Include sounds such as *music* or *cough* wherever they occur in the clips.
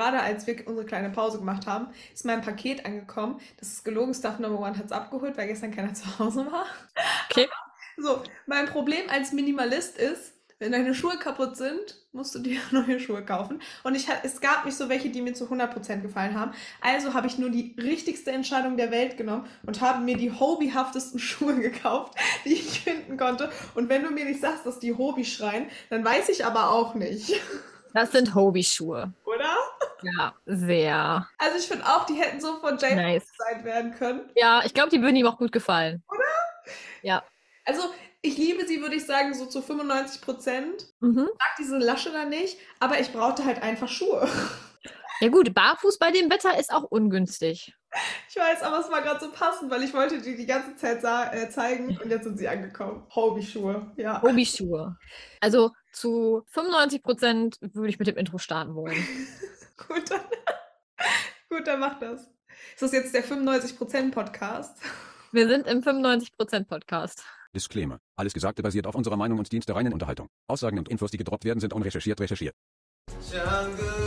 gerade als wir unsere kleine Pause gemacht haben, ist mein Paket angekommen. Das ist gelogen, Stuff Number One hat es abgeholt, weil gestern keiner *laughs* zu Hause war. Okay. So, mein Problem als Minimalist ist, wenn deine Schuhe kaputt sind, musst du dir *laughs* neue Schuhe kaufen. Und ich, es gab nicht so welche, die mir zu 100% gefallen haben. Also habe ich nur die richtigste Entscheidung der Welt genommen und habe mir die hobbyhaftesten *laughs* Schuhe gekauft, die ich finden konnte. Und wenn du mir nicht sagst, dass die Hobby schreien, dann weiß ich aber auch nicht. Das sind Hobby-Schuhe. Oder? Ja, sehr. Also ich finde auch, die hätten so von James Nice. sein werden können. Ja, ich glaube, die würden ihm auch gut gefallen. Oder? Ja. Also ich liebe sie, würde ich sagen, so zu 95 Prozent. Mhm. mag diese Lasche da nicht, aber ich brauchte halt einfach Schuhe. Ja gut, barfuß bei dem Wetter ist auch ungünstig. Ich weiß, aber es war gerade so passend, weil ich wollte die die ganze Zeit äh, zeigen und jetzt sind sie angekommen. Hobby-Schuhe, ja. Hobby-Schuhe. Also zu 95 Prozent würde ich mit dem Intro starten wollen. *laughs* *laughs* Gut, dann, *laughs* gut, dann mach das. Ist das jetzt der 95% Podcast? *laughs* Wir sind im 95 Prozent Podcast. Disclaimer. Alles Gesagte basiert auf unserer Meinung und dient der reinen Unterhaltung. Aussagen und Infos, die gedroppt werden, sind unrecherchiert recherchiert. 전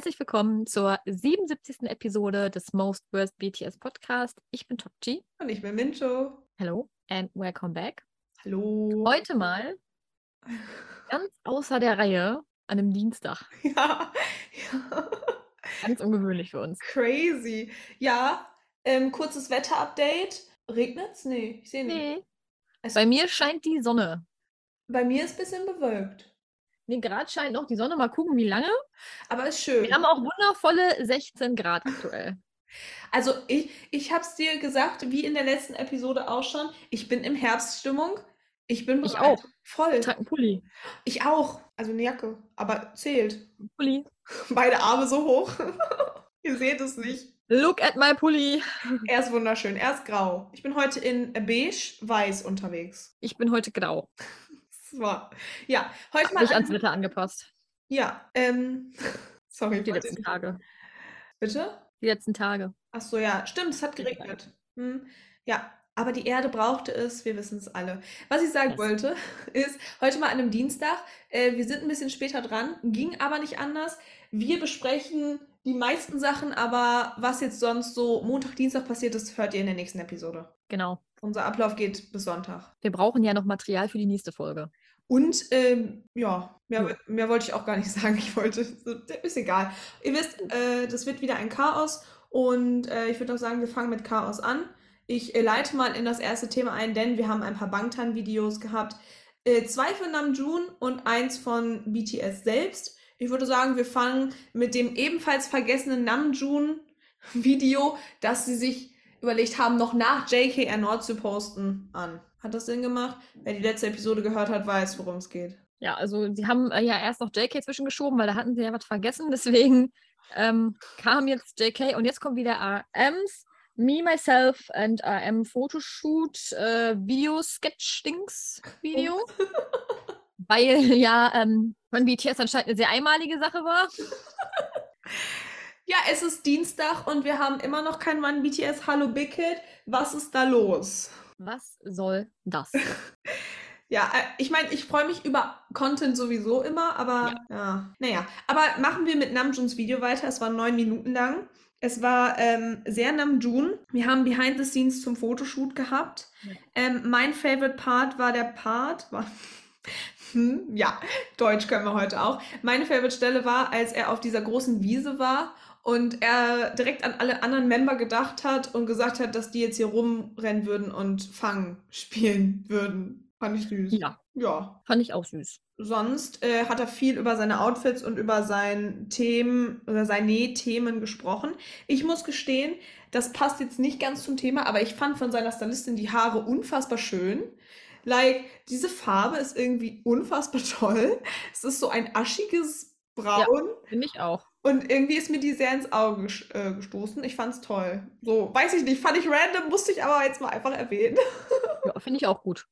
Herzlich willkommen zur 77. Episode des Most Worst BTS Podcast. Ich bin Topji. Und ich bin Mincho. Hello and welcome back. Hallo. Heute mal ganz außer der Reihe an einem Dienstag. Ja, *laughs* ja. Ganz ungewöhnlich für uns. Crazy. Ja, ähm, kurzes Wetterupdate. Regnet's? Nee, ich sehe nicht. Nee. Es, Bei mir scheint die Sonne. bei mir ist ein bisschen bewölkt. Nee, gerade scheint noch die Sonne. Mal gucken, wie lange. Aber ist schön. Wir haben auch wundervolle 16 Grad aktuell. Also ich, ich habe es dir gesagt, wie in der letzten Episode auch schon, ich bin im Herbststimmung. Ich bin Ich bereit. auch. Voll. Ich trage einen Pulli. Ich auch. Also eine Jacke. Aber zählt. Pulli. *laughs* Beide Arme so hoch. *laughs* Ihr seht es nicht. Look at my Pulli. Er ist wunderschön. Er ist grau. Ich bin heute in beige, weiß unterwegs. Ich bin heute grau. War, ja, heute mal. Nicht ans Wetter angepasst. Ja, ähm. *laughs* Sorry, Die letzten ich- Tage. Bitte? Die letzten Tage. Ach so, ja, stimmt, es hat geregnet. Hm, ja, aber die Erde brauchte es, wir wissen es alle. Was ich sagen wollte, *laughs* ist, heute mal an einem Dienstag, äh, wir sind ein bisschen später dran, ging aber nicht anders. Wir besprechen die meisten Sachen, aber was jetzt sonst so Montag, Dienstag passiert ist, hört ihr in der nächsten Episode. Genau. Unser Ablauf geht bis Sonntag. Wir brauchen ja noch Material für die nächste Folge. Und ähm, ja, mehr, mehr wollte ich auch gar nicht *laughs* sagen. Ich wollte, ist egal. Ihr wisst, äh, das wird wieder ein Chaos und äh, ich würde auch sagen, wir fangen mit Chaos an. Ich äh, leite mal in das erste Thema ein, denn wir haben ein paar Bangtan-Videos gehabt. Äh, zwei von Namjoon und eins von BTS selbst. Ich würde sagen, wir fangen mit dem ebenfalls vergessenen Namjoon-Video, das sie sich überlegt haben, noch nach JK erneut zu posten, an. Hat das Sinn gemacht? Wer die letzte Episode gehört hat, weiß, worum es geht. Ja, also sie haben äh, ja erst noch JK zwischengeschoben, weil da hatten sie ja was vergessen. *laughs* Deswegen ähm, kam jetzt JK und jetzt kommt wieder RMs. Me, Myself and RM Photoshoot äh, Video Sketch Dings Video. *laughs* weil ja ähm, von BTS anscheinend eine sehr einmalige Sache war. Ja, es ist Dienstag und wir haben immer noch kein Mann BTS. Hallo Big Hit. Was ist da los? Was soll das? *laughs* Ja, äh, ich meine, ich freue mich über Content sowieso immer, aber ja. Naja, aber machen wir mit Namjoons Video weiter. Es war neun Minuten lang. Es war ähm, sehr Namjoon. Wir haben Behind the Scenes zum Fotoshoot gehabt. Ja. Ähm, mein Favorite Part war der Part, war, *laughs* hm, ja, Deutsch können wir heute auch. Meine Favorite Stelle war, als er auf dieser großen Wiese war und er direkt an alle anderen Member gedacht hat und gesagt hat, dass die jetzt hier rumrennen würden und Fang spielen würden. Fand ich süß. Ja, Ja. fand ich auch süß. Sonst äh, hat er viel über seine Outfits und über sein Themen oder seine Themen gesprochen. Ich muss gestehen, das passt jetzt nicht ganz zum Thema, aber ich fand von seiner Stylistin die Haare unfassbar schön. Like, diese Farbe ist irgendwie unfassbar *laughs* toll. Es ist so ein aschiges Braun. Finde ich auch. Und irgendwie ist mir die sehr ins Auge äh, gestoßen. Ich fand's toll. So, weiß ich nicht, fand ich random, musste ich aber jetzt mal einfach erwähnen. *laughs* Ja, finde ich auch gut.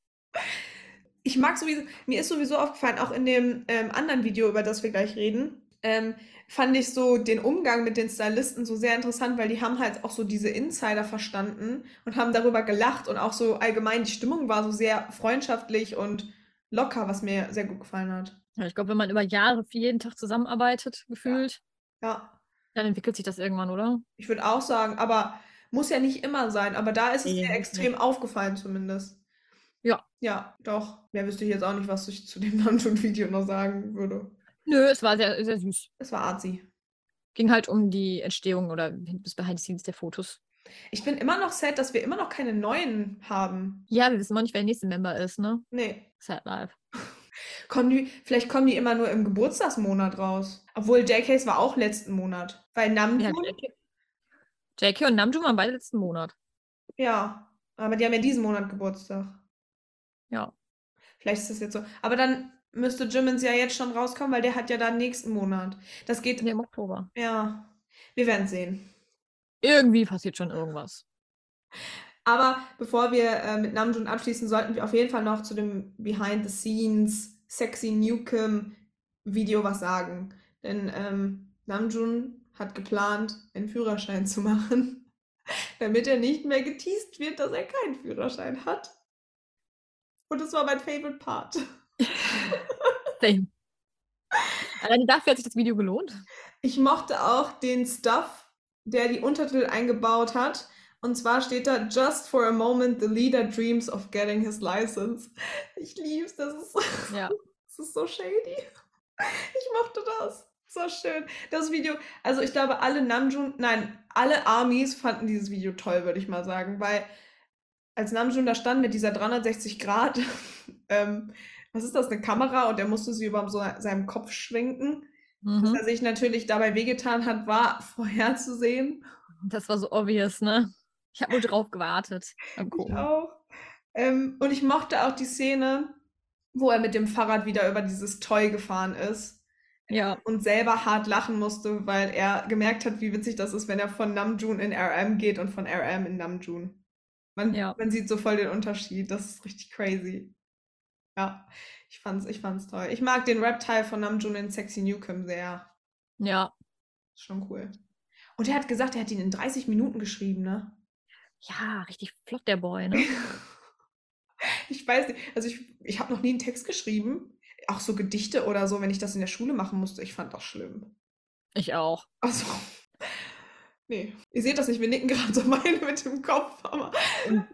Ich mag sowieso, mir ist sowieso aufgefallen, auch in dem ähm, anderen Video, über das wir gleich reden, ähm, fand ich so den Umgang mit den Stylisten so sehr interessant, weil die haben halt auch so diese Insider verstanden und haben darüber gelacht und auch so allgemein die Stimmung war so sehr freundschaftlich und locker, was mir sehr gut gefallen hat. Ja, ich glaube, wenn man über Jahre für jeden Tag zusammenarbeitet, gefühlt, Ja, dann entwickelt sich das irgendwann, oder? ich würde auch sagen, aber muss ja nicht immer sein, aber da ist es Nee, mir extrem aufgefallen zumindest. Ja. Ja, doch. Mehr wüsste ich jetzt auch nicht, was ich zu dem *laughs* Namjoon-Video noch sagen würde. Nö, es war sehr, sehr süß. Es war artsy. Ging halt um die Entstehung oder das Behind the Scenes der Fotos. Ich bin immer noch sad, dass wir immer noch keine neuen haben. Ja, wir wissen noch nicht, wer der nächste Member ist, ne? Nee. Sad Life. *laughs* Kommen die, vielleicht kommen die immer nur im Geburtstagsmonat raus. Obwohl JKs war auch letzten Monat. Weil Ja, Namjoon, JK. JK und Namjoon waren beide letzten Monat. ja, aber die haben ja diesen Monat Geburtstag. Ja. Vielleicht ist das jetzt so. Aber dann müsste Jimmins ja jetzt schon rauskommen, weil der hat ja dann nächsten Monat. Das geht, im Oktober. ja, wir werden sehen. Irgendwie passiert schon irgendwas. Aber bevor wir äh, mit Namjoon abschließen, sollten wir auf jeden Fall noch zu dem Behind the Scenes Sexy Newcomb Video was sagen. Denn ähm, Namjoon hat geplant, einen Führerschein zu machen, *laughs* damit er nicht mehr geteased wird, dass er keinen Führerschein hat. Und das war mein favorite Part. *laughs* Same. Alleine dafür hat sich das Video gelohnt. Ich mochte auch den Stuff, der die Untertitel eingebaut hat. Und zwar steht da, Just for a moment, the leader dreams of getting his license. Ich lieb's, das ist, *laughs* Ja. das ist so shady. Ich mochte das. So schön. Das Video, also ich glaube, alle Namjoon, nein, alle Armies fanden dieses Video toll, würde ich mal sagen, weil als Namjoon da stand mit dieser 360 Grad, *laughs* ähm, was ist das, eine Kamera und er musste sie über so seinem Kopf schwenken. Dass Mhm. er sich natürlich dabei wehgetan hat, war *laughs* vorherzusehen. Das war so obvious, ne? Ich habe nur drauf gewartet. Ich auch. Ähm, und ich mochte auch die Szene, wo er mit dem Fahrrad wieder über dieses Toy gefahren ist Ja, und selber hart lachen musste, weil er gemerkt hat, wie witzig das ist, wenn er von Namjoon in RM geht und von RM in Namjoon. Man, Ja. man sieht so voll den Unterschied. Das ist richtig crazy. Ja, ich fand's, ich fand's toll. Ich mag den Rap-Teil von Namjoon in Sexy Newcomb sehr. ja. Schon cool. Und er hat gesagt, er hat ihn in 30 Minuten geschrieben, ne? Ja, richtig flott, der Boy, ne? *laughs* Ich weiß nicht, also ich, ich habe noch nie einen Text geschrieben, auch so Gedichte oder so, wenn ich das in der Schule machen musste. Ich fand das schlimm. Ich auch. Also, *laughs* nee. Ihr seht das nicht, wir nicken gerade so *laughs* beide mit dem Kopf, aber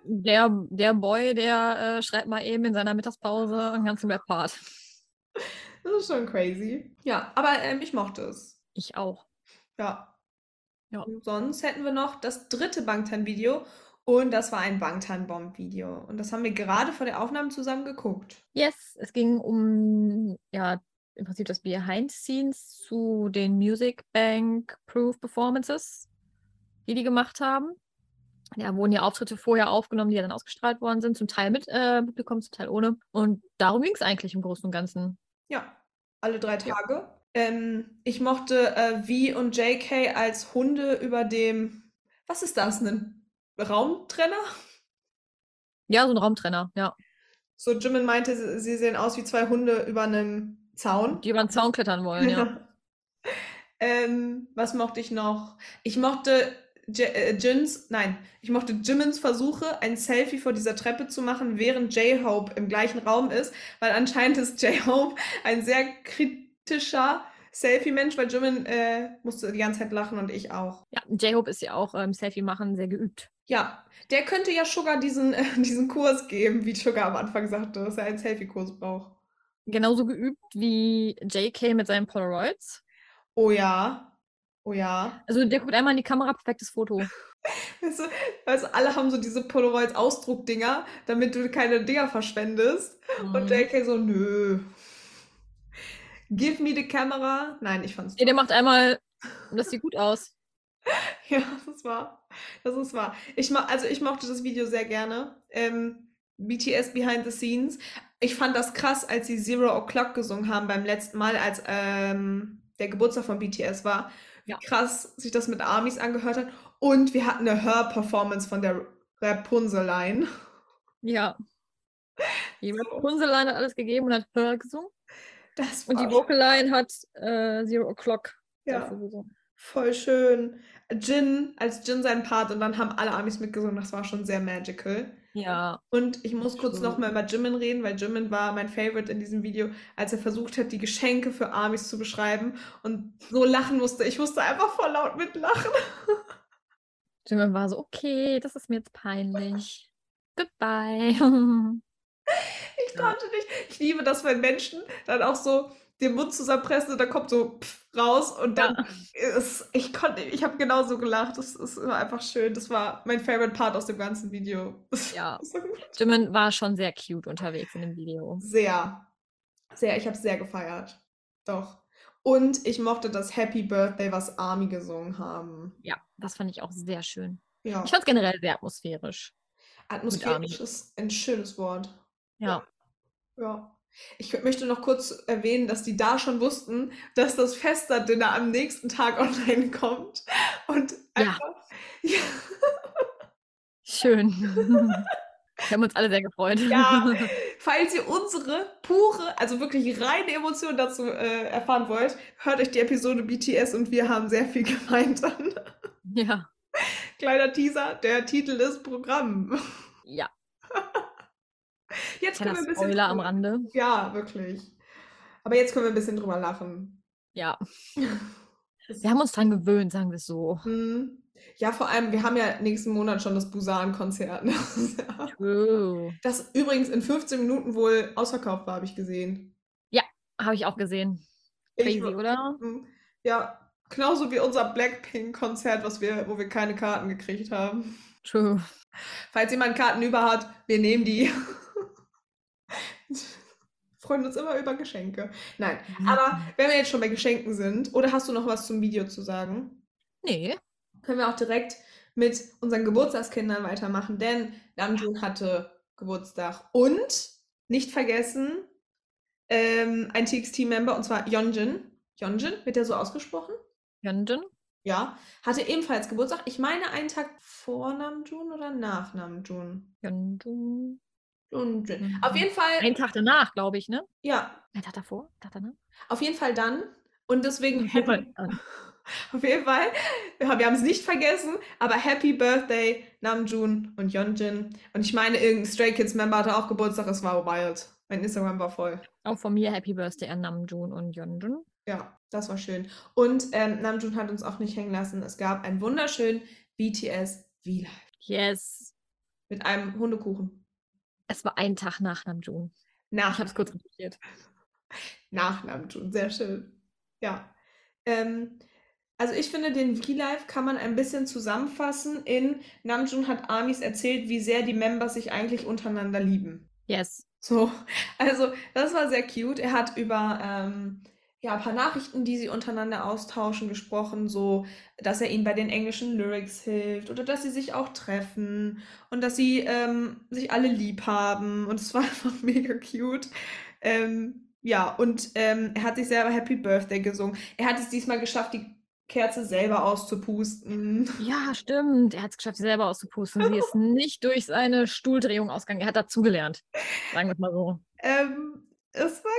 der, der Boy, der äh, schreibt mal eben in seiner Mittagspause einen ganzen Rap-Part. das ist schon crazy. Ja, aber ähm, ich mochte es. Ich auch. Ja. Ja. Und sonst hätten wir noch das dritte Bangtan-Video und das war ein Bangtan-Bomb-Video. Und das haben wir gerade vor der Aufnahme zusammen geguckt. Yes, es ging um, ja, im Prinzip das Behind the Scenes zu den Music Bank Proof Performances, die die gemacht haben. Ja, wurden ja Auftritte vorher aufgenommen, die ja dann ausgestrahlt worden sind, zum Teil mit äh, Publikum, zum Teil ohne. Und darum ging es eigentlich im Großen und Ganzen. Ja, alle drei Ja. Ähm, ich mochte äh, V und JK als Hunde über dem, was ist das, ein Raumtrenner? Ja, so ein Raumtrenner, ja. So Jimin meinte, sie, sie sehen aus wie zwei Hunde über einem Zaun. Die über den Zaun klettern wollen, ja. *laughs* ähm, was mochte ich noch? Ich mochte J äh, Jins, nein, ich mochte Jimins Versuche, ein Selfie vor dieser Treppe zu machen, während J-Hope im gleichen Raum ist, weil anscheinend ist J-Hope ein sehr kritischer Selfie-Mensch, weil Jimin äh, musste die ganze Zeit lachen und ich auch. Ja, J-Hope ist ja auch ähm, Selfie machen sehr geübt. Ja, der könnte ja Sugar diesen, äh, *laughs* diesen Kurs geben, wie Sugar am Anfang sagte, dass er einen Selfie-Kurs braucht. Genauso geübt wie JK mit seinen Polaroids. Oh ja, oh ja. Also der guckt einmal in die Kamera, perfektes Foto. *laughs* Weißt du, weißt du, alle haben so diese Polaroids-Ausdruckdinger, damit du keine Dinger verschwendest. Und Mhm. JK so, nö. Give me the camera. Nein, ich fand's Nee, der macht einmal, das sieht gut aus. *laughs* Ja, das ist wahr. Das ist wahr. Ich ma also ich mochte das Video sehr gerne. Ähm, BTS Behind the Scenes. Ich fand das krass, als sie Zero O'Clock gesungen haben beim letzten Mal, als ähm, der Geburtstag von BTS war. Wie Ja. krass sich das mit Armies angehört hat. Und wir hatten eine Hör-Performance von der Rapunzel-Line. Ja. *laughs* Die Rapunzel hat alles gegeben und hat Hör gesungen. Das Und die Vocaline hat äh, Zero O'Clock Ja. voll schön. Jin, als Jin seinen Part und dann haben alle Amis mitgesungen. Das war schon sehr magical. Ja, Und ich muss kurz nochmal über Jimin reden, weil Jimin war mein Favorite in diesem Video, als er versucht hat, die Geschenke für Amis zu beschreiben und so lachen musste. Ich musste einfach voll laut mitlachen. *laughs* Jimin war so, okay, das ist mir jetzt peinlich. Goodbye. *laughs* Ich konnte nicht. Ich liebe das, wenn Menschen dann auch so den Mund zusammenpressen und dann kommt so pff raus und dann ist, ich konnte, ich habe genauso gelacht. Das ist einfach schön. Das war mein Favorite Part aus dem ganzen Video. *laughs* Ja. so. Jimin war schon sehr cute unterwegs in dem Video. Sehr, sehr. Ich habe es sehr gefeiert. Doch. Und ich mochte das Happy Birthday, was Army gesungen haben. Ja, das fand ich auch sehr schön. Ja, Ich fand es generell sehr atmosphärisch. atmosphärisch ist ein schönes Wort. Ja. Ja. Ich möchte noch kurz erwähnen, dass die da schon wussten, dass das Fester-Dinner am nächsten Tag *laughs* online kommt. Und Ja. einfach. *laughs* Ja. Schön. *laughs* Wir haben uns alle sehr gefreut. Ja, falls ihr unsere pure, also wirklich reine Emotion dazu äh, erfahren wollt, hört euch die Episode BTS und wir haben sehr viel gemeint an. Ja. Kleiner Teaser, der Titel ist Programm. Ja. Jetzt können wir ein bisschen. Spoiler am Rande. Ja, wirklich. Aber jetzt können wir ein bisschen drüber lachen. Ja. *laughs* Wir haben uns dran gewöhnt, sagen wir es so. Hm. Ja, vor allem, wir haben ja nächsten Monat schon das Busan-Konzert. Ja- *laughs* True. das übrigens in 15 Minuten wohl ausverkauft war, habe ich gesehen. Habe ich auch gesehen. Ich Crazy, wa- oder? *laughs* Hm, Ja, genauso wie unser Blackpink-Konzert, was wir, wo wir keine Karten gekriegt haben. True. Falls jemand Karten über hat, wir nehmen die. Freuen uns immer über Geschenke. Nein, aber wenn wir jetzt schon bei Geschenken sind, oder hast du noch was zum Video zu sagen? Nee. Können wir auch direkt mit unseren Geburtstagskindern weitermachen, denn Namjoon hatte Geburtstag und nicht vergessen, ähm, ein TXT-Member, und zwar Yeonjin. Yeonjin, wird der so ausgesprochen? Hyunjin? Ja, hatte ebenfalls Geburtstag. Ich meine einen Tag vor Namjoon oder nach Namjoon? Hyunjin. Yeonjin. Auf jeden Fall, Einen Tag danach, glaube ich, ne? ja, Ein Tag davor? Tag danach? auf jeden Fall dann. Und deswegen, Auf jeden Fall happy, *laughs* auf jeden Fall, wir haben es nicht vergessen, aber Happy Birthday Namjoon und Yeonjin. Und ich meine, irgendein Stray Kids Member hatte auch Geburtstag, es war wild. Mein Instagram war voll. Auch von mir Happy Birthday an Namjoon und Yeonjun. Ja, das war schön. Und ähm, Namjoon hat uns auch nicht hängen lassen. Es gab einen wunderschönen BTS V-Live Yes. mit einem Hundekuchen. Es war ein Tag nach Namjoon. Nach, Ich habe es kurz recherchiert. nach Namjoon, sehr schön. Ja. Ähm, also ich finde, den V-Live kann man ein bisschen zusammenfassen in Namjoon hat Amis erzählt, wie sehr die Members sich eigentlich untereinander lieben. Yes. So, also das war sehr cute. Er hat über ähm, ja, ein paar Nachrichten, die sie untereinander austauschen, gesprochen, so, dass er ihnen bei den englischen Lyrics hilft oder dass sie sich auch treffen und dass sie ähm, sich alle lieb haben. Und es *laughs* war einfach mega cute. Ähm, ja, und ähm, er hat sich selber Happy Birthday gesungen. Er hat es diesmal geschafft, die Kerze selber auszupusten. *laughs* Ja, stimmt. Er hat es geschafft, sie selber auszupusten. Sie ist *laughs* nicht durch seine Stuhldrehung ausgegangen. Er hat dazugelernt. Sagen wir es mal so. Ähm, es war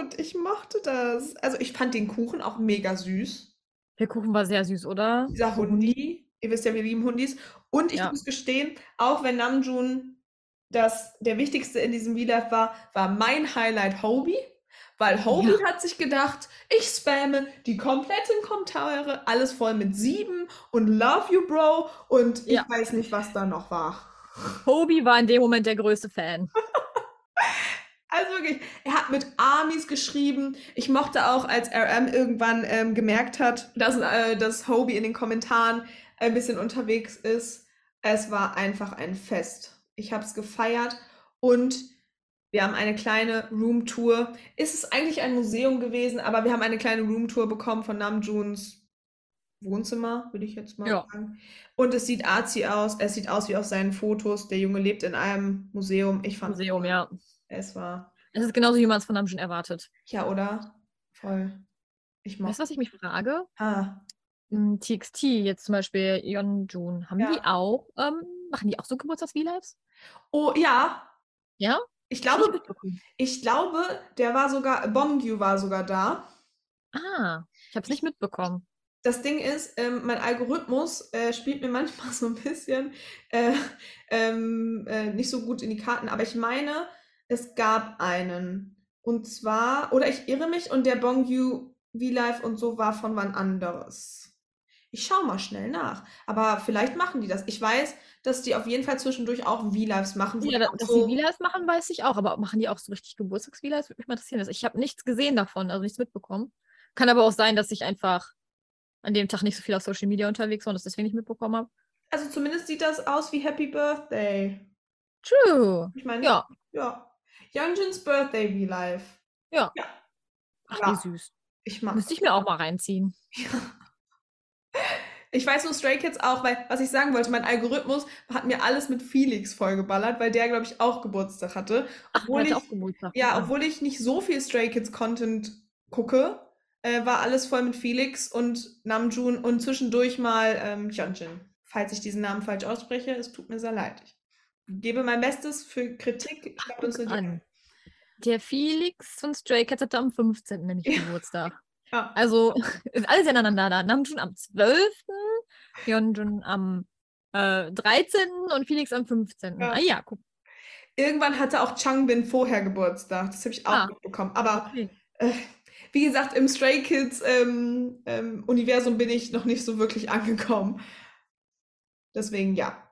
cute. Ich mochte das. Also ich fand den Kuchen auch mega süß. Der Kuchen war sehr süß, oder? Dieser Hundi. Ihr wisst ja, wir lieben Hundis. Und ich Ja. muss gestehen, auch wenn Namjoon das der wichtigste in diesem V-Live war, war mein Highlight Hobie. Weil Hobie Ja. hat sich gedacht, ich spamme die kompletten Kommentare, alles voll mit sieben und Love you, Bro. Und ich Ja. weiß nicht, was da noch war. Hobie war in dem Moment der größte Fan. *laughs* Also wirklich, er hat mit Armies geschrieben. Ich mochte auch, als RM irgendwann ähm, gemerkt hat, dass, äh, dass Hobie in den Kommentaren ein bisschen unterwegs ist. Es war einfach ein Fest. Ich habe es gefeiert und wir haben eine kleine Roomtour. Ist es eigentlich ein Museum gewesen, aber wir haben eine kleine Roomtour bekommen von Namjoons Wohnzimmer, würde ich jetzt mal Ja. sagen. Und es sieht arzi aus. Es sieht aus wie auf seinen Fotos. Der Junge lebt in einem Museum. Ich fand Museum, ja. Es war Es ist genauso, wie man es von Namjoon erwartet. ja, oder? Voll. Ich mag. Weißt du, was ich mich frage? Ah, Hm, TXT, jetzt zum Beispiel Yeonjun, haben die Ja. auch, ähm, machen die auch so Geburtstags-V-Lives? oh, ja. Ja? Ich glaube, ich glaube, der war sogar, Bomgyu war sogar da. Ah, ich habe es nicht mitbekommen. Das Ding ist, ähm, mein Algorithmus äh, spielt mir *laughs* manchmal so ein bisschen äh, ähm, äh, nicht so gut in die Karten, aber ich meine, es gab einen. Und zwar, oder ich irre mich, und der Bongyu V-Live und so war von wann anderes. Ich schau mal schnell nach. Aber vielleicht machen die das. Ich weiß, dass die auf jeden Fall zwischendurch auch V-Lives machen. Ja, die dass so- sie V-Lives machen, weiß ich auch. Aber machen die auch so richtig Geburtstags-V-Lives? Würde mich mal interessieren. Also Ich habe nichts gesehen davon, also nichts mitbekommen. Kann aber auch sein, dass ich einfach an dem Tag nicht so viel auf Social Media unterwegs war und das deswegen nicht mitbekommen habe. Also zumindest sieht das aus wie Happy Birthday. True. Ich meine, Ja, ja. Youngjins Birthday V-Live. ach, Ja. wie süß. Ich mag Müsste ich mir auch mal reinziehen. Ich weiß nur Stray Kids auch, weil, was ich sagen wollte, mein Algorithmus hat mir alles mit Felix vollgeballert, weil der, glaube ich, auch Geburtstag hatte. Ach, Obwohl der ich, auch Geburtstag. ja, Ah. obwohl ich nicht so viel Stray Kids Content gucke, äh, war alles voll mit Felix und Namjoon und zwischendurch mal ähm, Hyunjin. Falls ich diesen Namen falsch ausspreche, es tut mir sehr leid. Ich gebe mein Bestes für Kritik. Schreibt uns an. Der Felix von Stray Cats hatte am 15. nämlich Ja. Geburtstag. *laughs* Ja. Also ist *laughs* alles ineinander da. Namjoon am 12., Hyunjun am äh, 13. und Felix am 15. Ja. Ah ja, guck. Irgendwann hatte auch Changbin vorher Geburtstag. Das habe ich auch Ah. mitbekommen. Aber Okay. äh, wie gesagt, im Stray Kids ähm, ähm, Universum bin ich noch nicht so wirklich angekommen. Deswegen ja.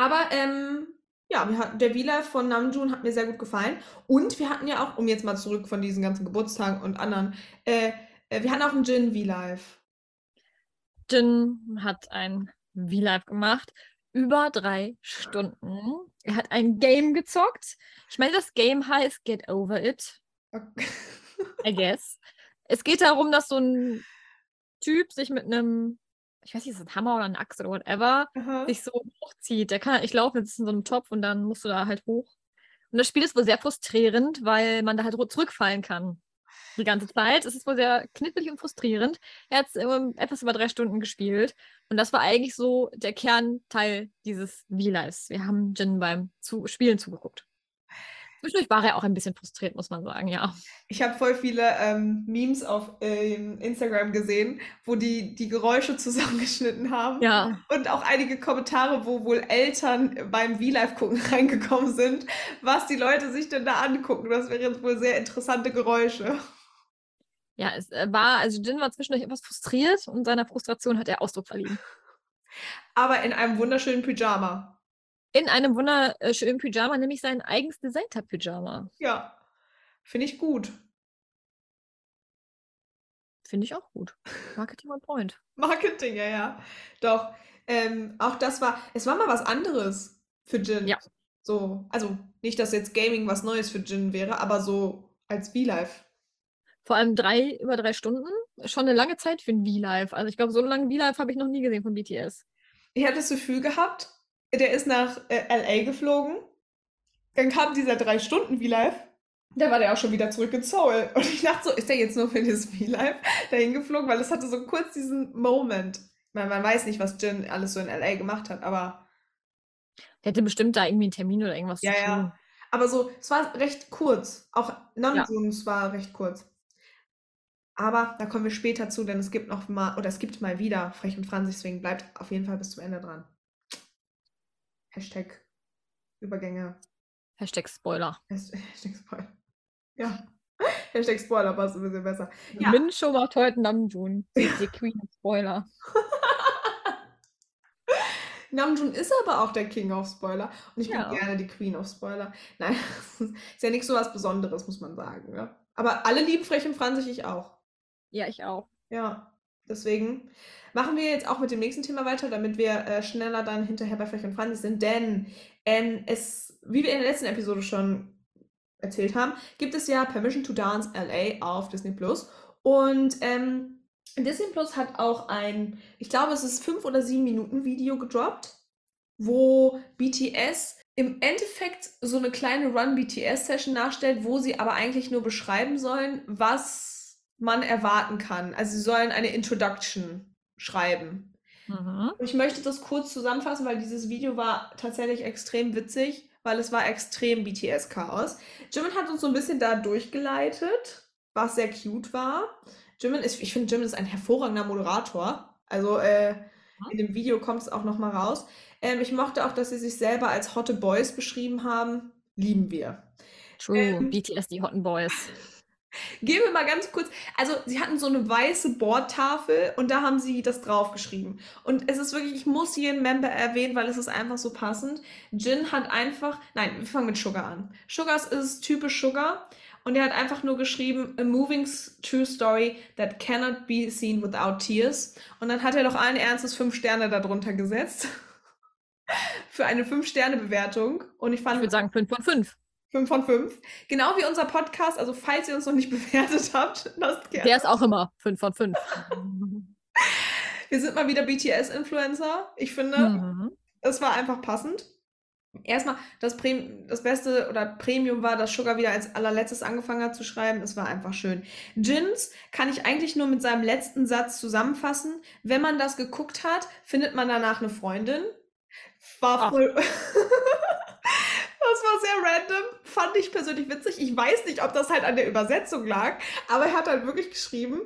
Aber ähm, ja, hatten, der V-Live von Namjoon hat mir sehr gut gefallen. Und wir hatten ja auch, um jetzt mal zurück von diesen ganzen Geburtstagen und anderen, äh, äh, wir hatten auch einen Jin V-Live. Jin hat ein V-Live gemacht. Über drei Stunden. Er hat ein Game gezockt. Ich meine, das Game heißt Get Over It. I guess. Es geht darum, dass so ein Typ sich mit einem, ich weiß nicht, ist das ein Hammer oder eine Axt oder whatever, Aha. sich so hochzieht. Der kann halt nicht laufen, jetzt ist in so einem Topf und dann musst du da halt hoch. Und das Spiel ist wohl sehr frustrierend, weil man da halt zurückfallen kann. Die ganze Zeit. Es ist wohl sehr knifflig und frustrierend. Er hat ähm, etwas über drei Stunden gespielt. Und das war eigentlich so der Kernteil dieses V-Lives. Wir haben Jin beim zu Spielen zugeguckt. Zwischendurch war er auch ein bisschen frustriert, muss man sagen, ja. Ich habe voll viele ähm, Memes auf ähm, Instagram gesehen, wo die die Geräusche *laughs* zusammengeschnitten haben. Ja, Und auch einige Kommentare, wo wohl Eltern beim V-Live gucken *laughs* reingekommen sind, was die Leute sich denn da angucken. Das wären jetzt wohl sehr interessante Geräusche. ja, es äh, war, also Jin war zwischendurch etwas frustriert und seiner Frustration hat er Ausdruck verliehen. Aber in einem wunderschönen Pyjama. In einem wunderschönen Pyjama, nämlich sein eigens designter Pyjama. Ja, finde ich gut. Finde ich auch gut. Marketing on point. *laughs* Marketing, ja, ja. Doch, ähm, auch das war, es war mal was anderes für Jin. Ja. So, also nicht, dass jetzt Gaming was Neues für Jin wäre, aber so als V-Live. Vor allem drei, über drei Stunden. Schon eine lange Zeit für ein V-Live. Also ich glaube, so lange V-Live habe ich noch nie gesehen von BTS. Ich hatte das Gefühl gehabt, der ist nach äh, LA geflogen. Dann kam dieser drei Stunden V-Live. Da war der auch schon wieder zurück in Seoul. *laughs* Und ich dachte so, ist der jetzt nur für dieses V-Live dahin geflogen? Weil es hatte so kurz diesen Moment. Meine, man weiß nicht, was Jin alles so in LA gemacht hat, aber Der hätte bestimmt da irgendwie einen Termin oder irgendwas Ja, zu ja. tun. Aber so, es war recht kurz. Auch Namjoons war recht kurz. Aber da kommen wir später zu, denn es gibt noch mal, oder es gibt mal wieder Frech und Franzig, deswegen bleibt auf jeden Fall bis zum Ende dran. Hashtag Übergänge. Hashtag Spoiler. *laughs* Hashtag Spoiler. Ja. *laughs* Hashtag Spoiler passt ein bisschen besser. Ja. Min Show macht heute Namjoon. *laughs* Die, die Queen of Spoiler. Namjoon ist aber auch der King of Spoiler und ich bin Ja. gerne die Queen of Spoiler. Nein, ist ja nicht so was Besonderes, muss man sagen. Ja. Aber alle lieben Frech und Franzig, ich auch. Ja, ich auch. Ja, deswegen machen wir jetzt auch mit dem nächsten Thema weiter, damit wir äh, schneller dann hinterher bei Frech und Franzig sind. Denn ähm, es, wie wir in der letzten Episode schon erzählt haben, gibt es ja Permission to Dance LA auf Disney Plus. Und ähm, Disney Plus hat auch ein, ich glaube, es ist fünf oder sieben Minuten Video gedroppt, wo BTS im Endeffekt so eine kleine Run BTS Session nachstellt, wo sie aber eigentlich nur beschreiben sollen, was man erwarten kann. Also sie sollen eine Introduction schreiben. Mhm. Ich möchte das kurz zusammenfassen, weil dieses Video war tatsächlich extrem witzig, weil es war extrem BTS-Chaos. Jimin hat uns so ein bisschen da durchgeleitet, was sehr cute war. Jimin ist, ich finde, Jimin ist ein hervorragender Moderator. Also äh, in dem Video kommt es auch noch mal raus. Ähm, ich mochte auch, dass sie sich selber als Hotte Boys beschrieben haben. Lieben wir. True. Ähm. BTS, die Hotten Boys. Gehen wir mal ganz kurz. Also, sie hatten so eine weiße Bordtafel und da haben sie das draufgeschrieben. Und es ist wirklich, ich muss jeden Member erwähnen, weil es ist einfach so passend. Jin hat einfach, nein, wir fangen mit Sugar an. Sugars ist typisch Sugar und er hat einfach nur geschrieben, a moving true story that cannot be seen without tears. Und dann hat er doch allen Ernstes fünf Sterne darunter gesetzt. *laughs* Für eine Fünf-Sterne-Bewertung. Und ich Ich fand würde sagen 5 von 5. 5 von 5. Genau wie unser Podcast. Also, falls ihr uns noch nicht *laughs* bewertet habt, lasst gerne. Der ist auch immer 5 von 5. *laughs* Wir sind mal wieder BTS-Influencer. Ich finde, Mhm. es war einfach passend. Erstmal, das, Prem das Beste oder Premium war, dass Sugar wieder als allerletztes angefangen hat zu schreiben. Es war einfach schön. Jins kann ich eigentlich nur mit seinem letzten Satz zusammenfassen. Wenn man das geguckt hat, findet man danach eine Freundin. War voll. *laughs* das war sehr random. Fand ich persönlich witzig. Ich weiß nicht, ob das halt an der Übersetzung lag, aber er hat halt wirklich geschrieben: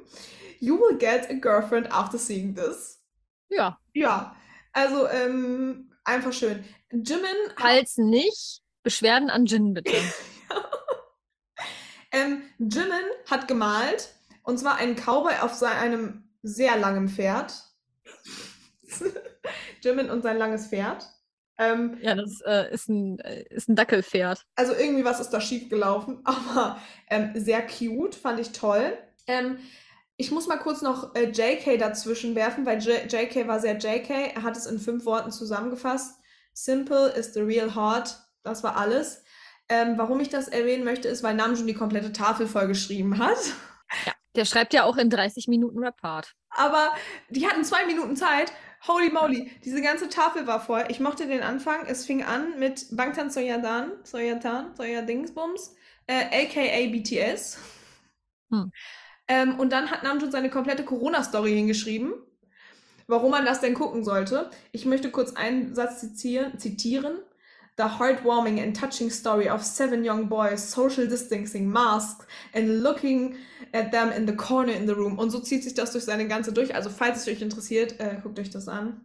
You will get a girlfriend after seeing this. Ja, Ja, also ähm, einfach schön. Jimin, falls nicht, Beschwerden an Jin bitte. *laughs* ähm, Jimin hat gemalt und zwar einen Cowboy auf seinem sehr langen Pferd. *laughs* Jimin und sein langes Pferd. Ähm, Ja, das äh, ist, ein, äh, ist ein Dackelpferd. also irgendwie was ist da schief gelaufen, *laughs* aber ähm, sehr cute, fand ich toll. Ähm, ich muss mal kurz noch äh, JK dazwischen werfen, weil J JK war sehr JK. Er hat es in fünf Worten zusammengefasst. Simple is the real heart. Das war alles. Ähm, warum ich das erwähnen möchte, ist, weil Namjoon die komplette Tafel vollgeschrieben hat. Der schreibt ja auch in 30 Minuten Rap-Part. Aber die hatten zwei Minuten Zeit. Holy moly, diese ganze Tafel war voll. Ich mochte den Anfang. Es fing an mit Bangtan Soyadan, Soyatan, Soyadingsbums, äh, aka BTS. Hm. Ähm, und dann hat Namjoon seine komplette Corona-Story hingeschrieben, warum man das denn gucken sollte. Ich möchte kurz einen Satz zitieren. zitieren. The heartwarming and touching story of seven young boys social distancing masks and looking at them in the corner in the room. Und so zieht sich das durch seine ganze durch. Also, falls es euch interessiert, äh, guckt euch das an.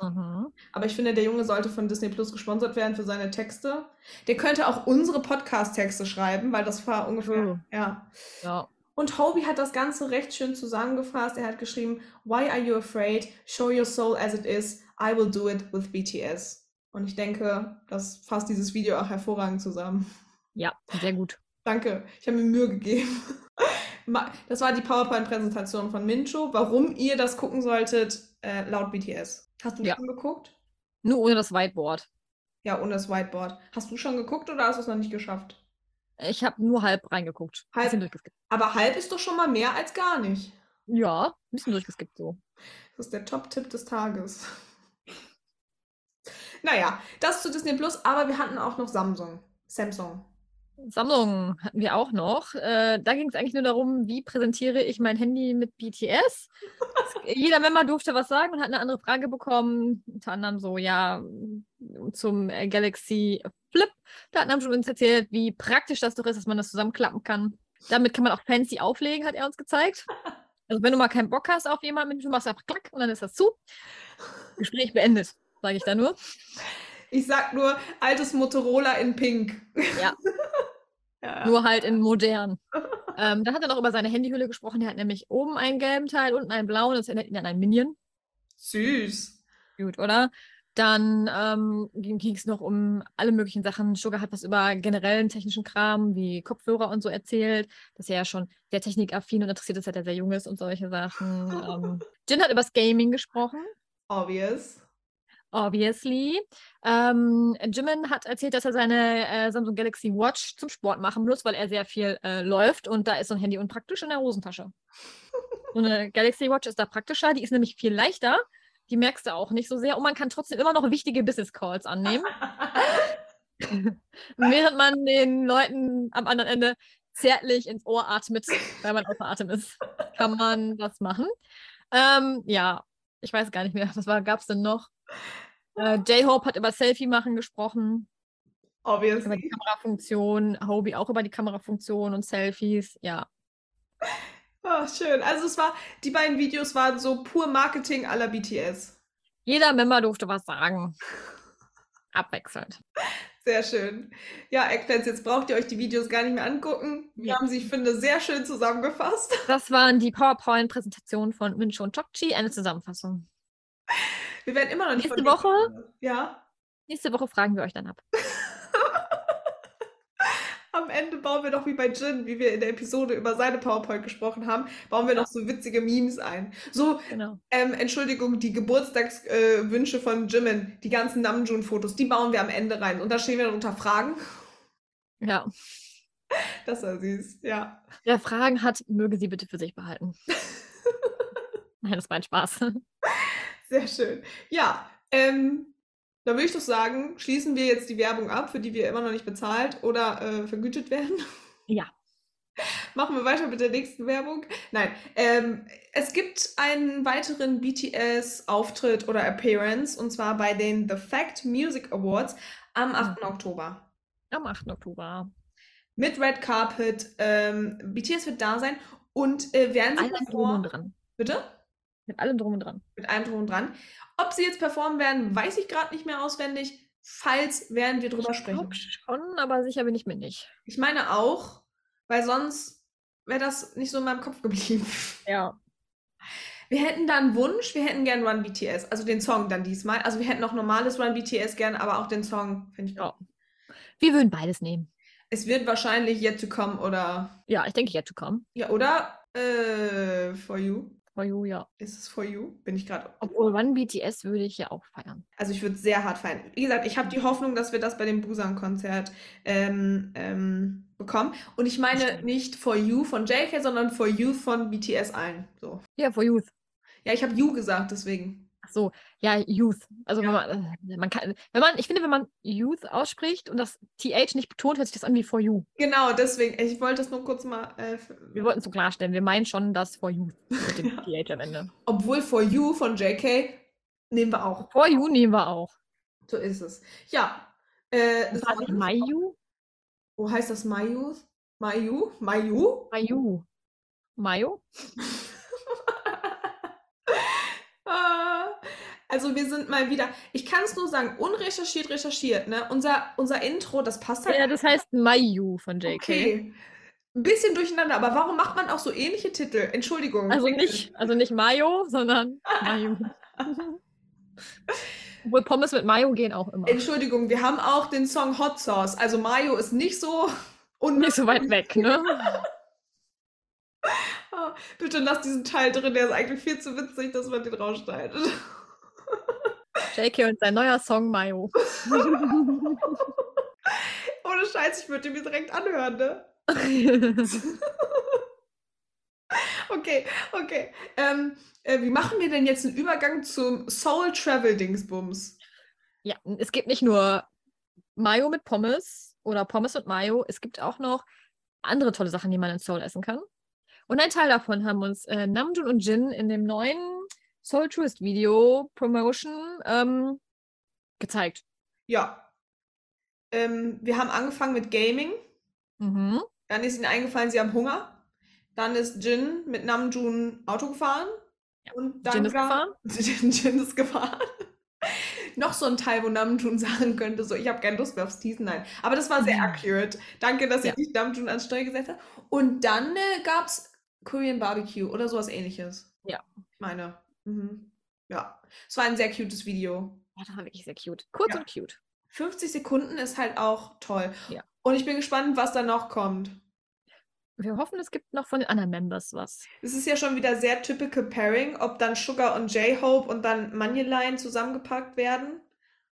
Mhm. Aber ich finde, der Junge sollte von Disney Plus gesponsert werden für seine Texte. Der könnte auch unsere Podcast-Texte schreiben, weil das war ungefähr, True. ja. Ja. Und Hobie hat das Ganze recht schön zusammengefasst. Er hat geschrieben, Why are you afraid? Show your soul as it is. I will do it with BTS. Und ich denke, das fasst dieses Video auch hervorragend zusammen. ja, sehr gut. Danke, ich habe mir Mühe gegeben. *laughs* Das war die PowerPoint-Präsentation von Mincho, warum ihr das gucken solltet, äh, laut BTS. Hast du Ja. schon geguckt? Nur ohne das Whiteboard. Ja, ohne das Whiteboard. Hast du schon geguckt oder hast du es noch nicht geschafft? Ich habe nur halb reingeguckt. Halb? Aber halb ist doch schon mal mehr als gar nicht. Ja, ein bisschen durchgeskippt so. Das ist der Top-Tipp des Tages. Naja, das zu Disney Plus, aber wir hatten auch noch Samsung. Samsung. Sammlung hatten wir auch noch. Äh, da ging es eigentlich nur darum, wie präsentiere ich mein Handy mit BTS. *laughs* Jeder Member durfte was sagen und hat eine andere Frage bekommen. Unter anderem so, ja, zum äh, Galaxy Flip. Da hat Namjoon uns erzählt, wie praktisch das doch ist, dass man das zusammenklappen kann. Damit kann man auch fancy auflegen, hat er uns gezeigt. *laughs* Also wenn du mal keinen Bock hast auf jemanden, du machst einfach klack und dann ist das zu. Gespräch beendet, sage ich da nur. Ich sag nur, altes Motorola in Pink. *laughs* Ja. ja. Nur halt in modern. ähm, dann hat er noch über seine Handyhülle gesprochen. Er hat nämlich oben einen gelben Teil, unten einen blauen. Das erinnert ihn an einen Minion. Süß. Gut, oder? Dann ähm, ging es noch um alle möglichen Sachen. Sugar hat was über generellen technischen Kram, wie Kopfhörer und so erzählt, dass er ja schon sehr technikaffin und interessiert ist, seit er sehr jung ist und solche Sachen. *laughs* ähm, Jin hat über das Gaming gesprochen. Obvious. Obviously. Ähm, Jimin hat erzählt, dass er seine äh, Samsung Galaxy Watch zum Sport machen muss, weil er sehr viel äh, läuft und da ist so ein Handy unpraktisch in der Hosentasche. So eine Galaxy Watch ist da praktischer, die ist nämlich viel leichter, die merkst du auch nicht so sehr und man kann trotzdem immer noch wichtige Business Calls annehmen, *laughs* während man den Leuten am anderen Ende zärtlich ins Ohr atmet, weil man außer Atem ist. Kann man das machen. Ähm, ja, ich weiß gar nicht mehr, was gab es denn noch? Äh, J-Hope hat über Selfie machen gesprochen, über die Obviously. Kamerafunktion, Hobie auch über die Kamerafunktion und Selfies, ja. Ah, schön. Also es war, die beiden Videos waren so pur Marketing aller BTS. Jeder Member durfte was sagen. *laughs* Abwechselnd. Sehr schön. Ja, Eggplants, jetzt braucht ihr euch die Videos gar nicht mehr angucken. Wir Ja. haben sie, ich finde, sehr schön zusammengefasst. Das waren die PowerPoint-Präsentationen von Mincho und Chokchi, eine Zusammenfassung. *laughs* Wir werden immer noch nicht Nächste Woche? Ja. Nächste Woche fragen wir euch dann ab. *laughs* Am Ende bauen wir doch wie bei Jin, wie wir in der Episode über seine PowerPoint gesprochen haben, bauen wir noch so witzige Memes ein. So, Genau. ähm, Entschuldigung, die Geburtstagswünsche äh, von Jimin, die ganzen Namjoon-Fotos, die bauen wir am Ende rein. Und da stehen wir unter Fragen. Ja. *laughs* Das war süß, ja. Wer Fragen hat, möge sie bitte für sich behalten. *laughs* Nein, das war ein Spaß. Sehr schön. Ja, ähm, da würde ich doch sagen, schließen wir jetzt die Werbung ab, für die wir immer noch nicht bezahlt oder äh, vergütet werden. Ja. *laughs* Machen wir weiter mit der nächsten Werbung. Nein, ähm, es gibt einen weiteren BTS-Auftritt oder Appearance und zwar bei den The Fact Music Awards am 8. Oktober. Am 8. Oktober. Mit Red Carpet. Ähm, BTS wird da sein und äh, werden sie performen. und dran. Bitte? Mit allem drum und dran. Mit allem drum und dran. Ob sie jetzt performen werden, weiß ich gerade nicht mehr auswendig. Falls werden wir drüber Ich sprechen. schon, aber sicher bin ich mir nicht. Ich meine auch, weil sonst wäre das nicht so in meinem Kopf geblieben. *laughs* Ja. Wir hätten da einen Wunsch, wir hätten gern Run BTS, also den Song dann diesmal. Also wir hätten auch normales Run BTS gern, aber auch den Song, finde ich. Ja. Wir würden beides nehmen. Es wird wahrscheinlich Yet to Come oder. Ja, ich denke, yet to come. Ja, oder? Äh, For You. For you, ja. Ist es For You? Bin ich gerade. Obwohl One BTS würde ich ja auch feiern. Also ich würde sehr hart feiern. Wie gesagt, ich habe die Hoffnung, dass wir das bei dem Busan-Konzert ähm, ähm, bekommen. Und ich meine nicht For You von JK, sondern For You von BTS allen. So. Ja, for youth. Ja, ich habe You gesagt, deswegen. So, ja, Youth. Also Ja. wenn man, äh, man kann, wenn man, ich finde, wenn man Youth ausspricht und das TH nicht betont, hört sich das an wie For You. Genau, deswegen. Ich wollte das nur kurz mal. Äh, Wir wollten es so klarstellen. Wir meinen schon das For Youth mit dem *laughs* TH am Ende. obwohl For You von JK nehmen wir auch. For You nehmen wir auch. So ist es. Ja. Äh, Das war sonst- Mayu? Wo heißt das Mayu? Mayu? Mayu? Mayu. Mayo? *laughs* Ah, Also wir sind mal wieder, ich kann es nur sagen, unrecherchiert, recherchiert, ne? Unser, unser Intro, das passt halt. Ja, das heißt Mayu von JK. Okay. Ein bisschen durcheinander, aber warum macht man auch so ähnliche Titel? Entschuldigung. Also nicht, also nicht Mayo, sondern Mayu. *laughs* Obwohl Pommes mit Mayo gehen auch immer. Entschuldigung, wir haben auch den Song Hot Sauce. Also Mayo ist nicht so *laughs* un Nicht so weit weg, ne? Ah, *laughs* Bitte lass diesen Teil drin, der ist eigentlich viel zu witzig, dass man den rausschneidet. JK und sein neuer Song Mayo. *laughs* Ohne Scheiß, ich würde ihn mir direkt anhören, ne? *laughs* Okay, okay. Ähm, äh, wie machen wir denn jetzt einen Übergang zum Soul Travel Dingsbums? Ja, es gibt nicht nur Mayo mit Pommes oder Pommes mit Mayo, es gibt auch noch andere tolle Sachen, die man in Seoul essen kann. Und ein Teil davon haben uns äh, Namjoon und Jin in dem neuen Soul Tourist Video Promotion ähm, gezeigt. Ja. Ähm, wir haben angefangen mit Gaming. Mhm. Dann ist ihnen eingefallen, sie haben Hunger. Dann ist Jin mit Namjoon Auto gefahren. Und dann Jin ist gefahren. *laughs* Jin ist gefahren. *laughs* Noch so ein Teil, wo Namjoon *laughs* sagen könnte, so, ich habe keine Lust mehr aufs Teasen. Nein. Aber das war sehr Mhm. accurate. Danke, dass ihr Ja. nicht Namjoon ans Steuer gesetzt habt. Und dann äh, gab es Korean Barbecue oder sowas ähnliches. Ja. Ich meine. Mhm. Ja. Es war ein sehr cutes Video. Ja, das war wirklich sehr cute. Kurz Ja. und cute. 50 Sekunden ist halt auch toll. Ja. Und ich bin gespannt, was da noch kommt. Wir hoffen, es gibt noch von den anderen Members was. Es ist ja schon wieder sehr typical Pairing, ob dann Sugar und J-Hope und dann Moneyline zusammengepackt werden.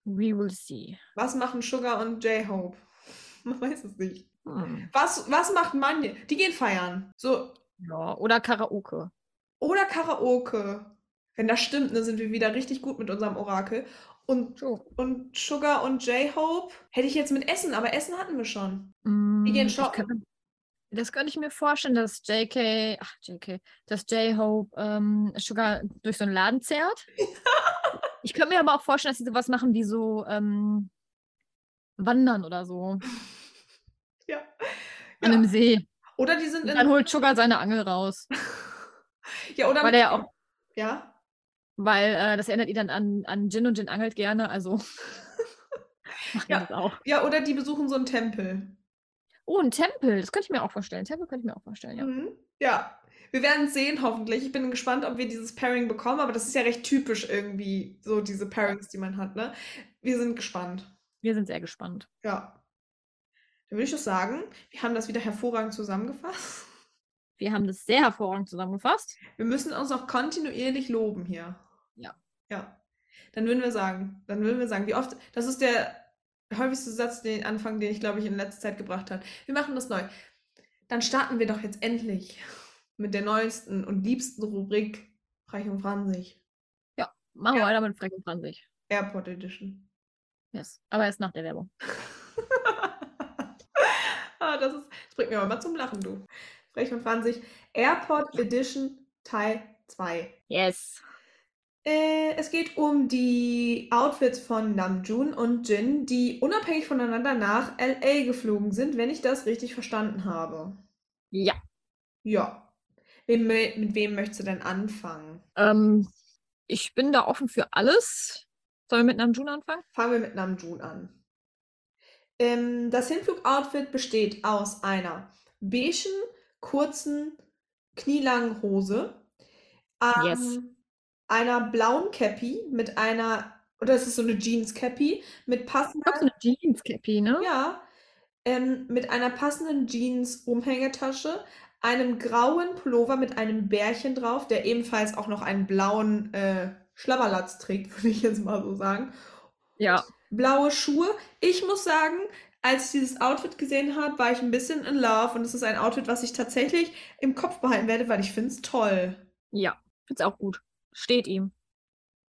We will see. Was machen Sugar und J-Hope? *laughs* Man weiß es nicht. Hm. Was, was macht Money? Die gehen feiern. So. Ja, oder Karaoke. Oder Karaoke. Wenn das stimmt, dann sind wir wieder richtig gut mit unserem Orakel. Und, So. und Sugar und J-Hope hätte ich jetzt mit Essen, aber Essen hatten wir schon. Mm, gehen ich shoppen. Das könnte ich mir vorstellen, dass JK, ach JK, dass J-Hope ähm, Sugar durch so einen Laden zerrt. *laughs* Ich könnte mir aber auch vorstellen, dass sie sowas machen wie so ähm, Wandern oder so *laughs* Ja. an einem See. Oder die sind Und in. dann holt Sugar seine Angel raus. *laughs* ja, oder. Weil er auch, Ja. Weil äh, das erinnert ihn dann an, an Jin und Jin angelt gerne, also *laughs* Ja. das auch. Ja, oder die besuchen so einen Tempel. Oh, ein Tempel, das könnte ich mir auch vorstellen. Tempel könnte ich mir auch vorstellen, ja. Mhm. Ja. Wir werden es sehen, hoffentlich. Ich bin gespannt, ob wir dieses Pairing bekommen, aber das ist ja recht typisch irgendwie, so diese Pairings, die man hat, ne? Wir sind gespannt. Wir sind sehr gespannt. Ja. Dann würde ich doch sagen, wir haben das wieder hervorragend zusammengefasst. Wir haben das sehr hervorragend zusammengefasst. Wir müssen uns auch kontinuierlich loben hier. Ja. Ja. Dann würden wir sagen, dann würden wir sagen, wie oft, das ist der häufigste Satz, den Anfang, den ich, glaube ich, in letzter Zeit gebracht habe. Wir machen das neu. Dann starten wir doch jetzt endlich mit der neuesten und liebsten Rubrik Reich und Franzig. Machen wir Ja. weiter mit Freck und 20. Airport Edition. Yes. Aber erst nach der Werbung. *laughs* ah, das, ist, das bringt mir aber mal zum Lachen, du. Frech und Franzig. Airport Edition Teil 2. Yes. Äh, es geht um die Outfits von Namjoon und Jin, die unabhängig voneinander nach LA geflogen sind, wenn ich das richtig verstanden habe. Ja. Ja. Wem, mit wem möchtest du denn anfangen? Ähm, ich bin da offen für alles. Sollen wir mit Namjoon anfangen? Fangen wir mit Namjoon an. Ähm, das Hinflug-Outfit besteht aus einer beigen, kurzen, knielangen Hose, ähm, Yes. Einer blauen Cappy mit einer, oder es ist so eine Jeans-Cappy mit Ich passender, glaube, so eine Jeans-Cappy, ne? ja, ähm, mit einer passenden Jeans-Umhängetasche, einem grauen Pullover mit einem Bärchen drauf, der ebenfalls auch noch einen blauen äh, Schlabberlatz trägt, *laughs* würde ich jetzt mal so sagen. Ja. blaue Schuhe. Ich muss sagen, als ich dieses Outfit gesehen habe, war ich ein bisschen in love und es ist ein Outfit, was ich tatsächlich im Kopf behalten werde, weil ich finde es toll. Ja. Find's auch gut. Steht ihm.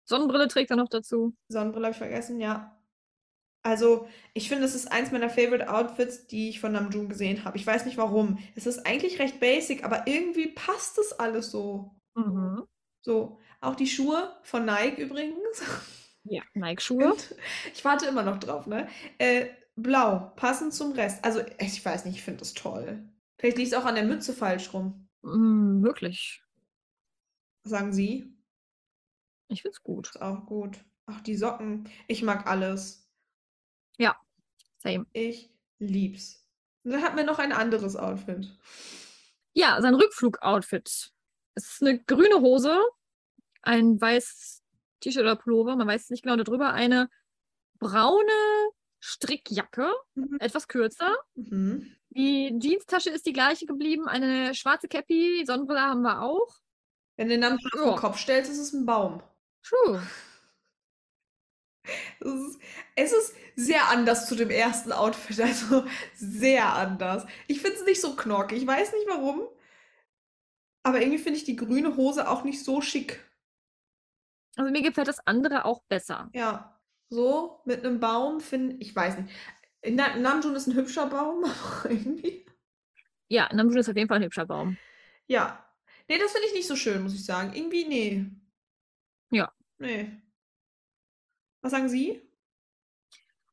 Sonnenbrille trägt er noch dazu. Sonnenbrille habe ich vergessen, ja. Also, ich finde, es ist eins meiner Favorite Outfits, die ich von Namjoon gesehen habe. Ich weiß nicht warum. Es ist eigentlich recht basic, aber irgendwie passt es alles so. Mhm. So, auch die Schuhe von Nike übrigens. *laughs* Ja, Nike-Schuhe. Ich warte immer noch drauf, ne? Äh, blau, passend zum Rest. Also, ich weiß nicht, ich finde das toll. Vielleicht liegt es auch an der Mütze falsch rum. Mm, möglich. Sagen Sie? Ich find's gut. Ist auch gut. Ach, die Socken. Ich mag alles. Same. Ich lieb's. Und dann hatten wir noch ein anderes Outfit. Ja, sein Rückflug-Outfit. Es ist eine grüne Hose, ein weißes T-Shirt oder Pullover, man weiß es nicht genau, darüber eine braune Strickjacke, Mhm. etwas kürzer. Mhm. Die Jeanstasche ist die gleiche geblieben, eine schwarze Cappy, Sonnenbrille haben wir auch. Wenn du den Namen auf Ja. den Kopf stellst, ist es ein Baum. True. Es ist, es ist sehr anders zu dem ersten Outfit, *laughs* also sehr anders. Ich finde es nicht so knorkig, ich weiß nicht warum. Aber irgendwie finde ich die grüne Hose auch nicht so schick. Also mir gefällt das andere auch besser. Ja, so mit einem Baum finde ich, weiß nicht. Na- Namjoon ist ein hübscher Baum, *laughs* aber irgendwie. Ja, Namjoon ist auf jeden Fall ein hübscher Baum. Ja. Nee, das finde ich nicht so schön, muss ich sagen. Irgendwie, nee. Ja. Nee. Was sagen Sie?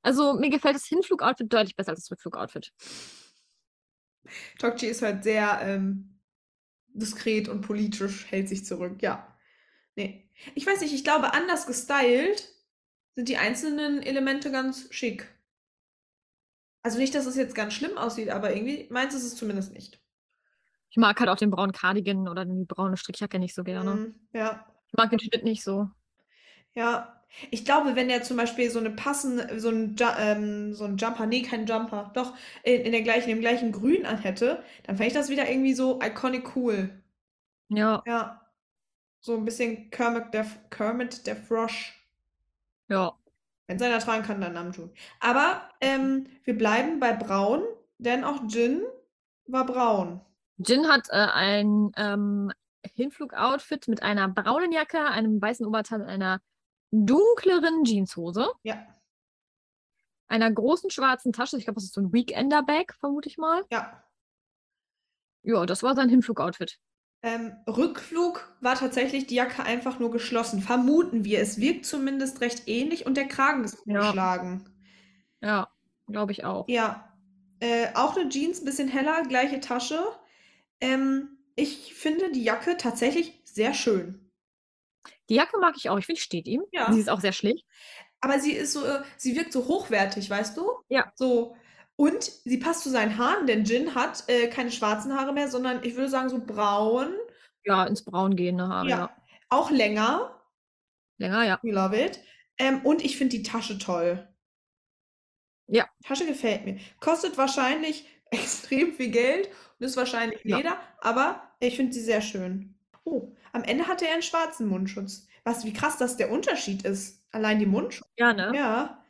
Also mir gefällt das Hinflug-Outfit deutlich besser als das Rückflug-Outfit. Tokchi ist halt sehr ähm, diskret und politisch, hält sich zurück. Ja. Nee. Ich weiß nicht, ich glaube, anders gestylt sind die einzelnen Elemente ganz schick. Also nicht, dass es jetzt ganz schlimm aussieht, aber irgendwie meins ist es zumindest nicht. Ich mag halt auch den braunen Cardigan oder die braune Strickjacke nicht so gerne. Mm, ja. Ich mag den Schnitt nicht so. Ja. Ich glaube, wenn er zum Beispiel so eine passende, so ein, ähm, so ein Jumper, nee, kein Jumper, doch, in, in der gleichen, im gleichen Grün anhätte, dann fände ich das wieder irgendwie so iconic cool. Ja, Ja. So ein bisschen Kermit der, Kermit der Frosch. ja. Wenn es einer tragen kann, dann Namjoon. Aber ähm, wir bleiben bei braun, denn auch Jin war braun. Jin hat äh, ein ähm, Hinflug-Outfit mit einer braunen Jacke, einem weißen Oberteil und einer dunkleren Jeanshose, Ja, einer großen schwarzen Tasche. Ich glaube, das ist so ein Weekender-Bag, vermute ich mal. ja. Ja, das war sein Hinflug-Outfit. Ähm, Rückflug war tatsächlich die Jacke einfach nur geschlossen. Vermuten wir. Es wirkt zumindest recht ähnlich und der Kragen ist Ja. geschlagen. Ja, glaube ich auch. Ja. Äh, auch eine Jeans, ein bisschen heller, gleiche Tasche. Ähm, ich finde die Jacke tatsächlich sehr schön. Die Jacke mag ich auch. Ich finde, steht ihm. Ja. Sie ist auch sehr schlicht. Aber sie ist so, äh, sie wirkt so hochwertig, weißt du? Ja. So. Und sie passt zu seinen Haaren, denn Jin hat äh, keine schwarzen Haare mehr, sondern ich würde sagen so braun. Ja, ins Braun gehende Haare, Ja. ja. Auch länger. Länger, ja. We love it. Ähm, und ich finde die Tasche toll. Ja. Tasche gefällt mir. Kostet wahrscheinlich *laughs* extrem viel Geld ist wahrscheinlich Ja. Leder, aber ich finde sie sehr schön. Oh, am Ende hatte er einen schwarzen Mundschutz. Was, wie krass das der Unterschied ist. Allein die Mundschutz. Ja, ne? Ja.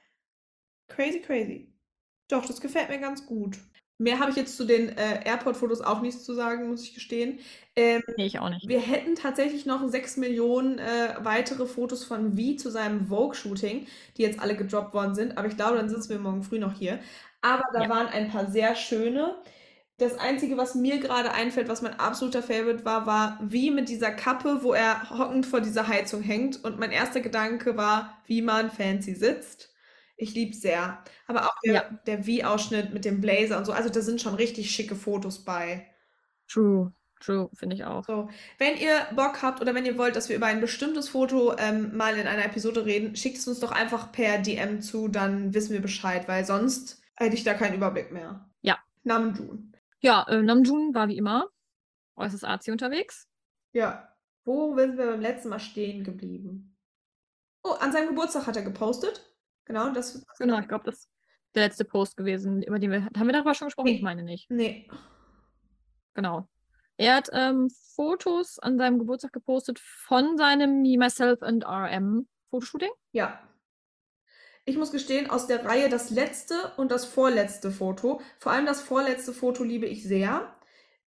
Crazy, crazy. Doch, das gefällt mir ganz gut. Mehr habe ich jetzt zu den äh, Airport-Fotos auch nichts zu sagen, muss ich gestehen. Ähm, Nee, ich auch nicht. wir hätten tatsächlich noch 6 Millionen äh, weitere Fotos von V zu seinem Vogue-Shooting, die jetzt alle gedroppt worden sind. Aber ich glaube, dann sitzen wir morgen früh noch hier. Aber da Ja. waren ein paar sehr schöne. Das Einzige, was mir gerade einfällt, was mein absoluter Favorite war, war wie mit dieser Kappe, wo er hockend vor dieser Heizung hängt. Und mein erster Gedanke war, wie man fancy sitzt. Ich lieb's sehr. Aber auch der, Ja. der V-Ausschnitt mit dem Blazer und so. Also da sind schon richtig schicke Fotos bei. True, true, finde ich auch. So, wenn ihr Bock habt oder wenn ihr wollt, dass wir über ein bestimmtes Foto ähm, mal in einer Episode reden, schickt es uns doch einfach per DM zu, dann wissen wir Bescheid, weil sonst hätte ich da keinen Überblick mehr. Ja. Namjoon. Ja, äh, Namjoon war wie immer äußerst arzi unterwegs. Ja. Wo sind wir beim letzten Mal stehen geblieben? Oh, an seinem Geburtstag hat er gepostet. Genau, das. Genau, ich glaube, das ist der letzte Post gewesen, über den wir. Haben wir darüber schon gesprochen? Nee. Ich meine nicht. Nee. Genau. Er hat ähm, Fotos an seinem Geburtstag gepostet von seinem Me, Myself and RM Fotoshooting. Ja. Ich muss gestehen, aus der Reihe das letzte und das vorletzte Foto. Vor allem das vorletzte Foto liebe ich sehr.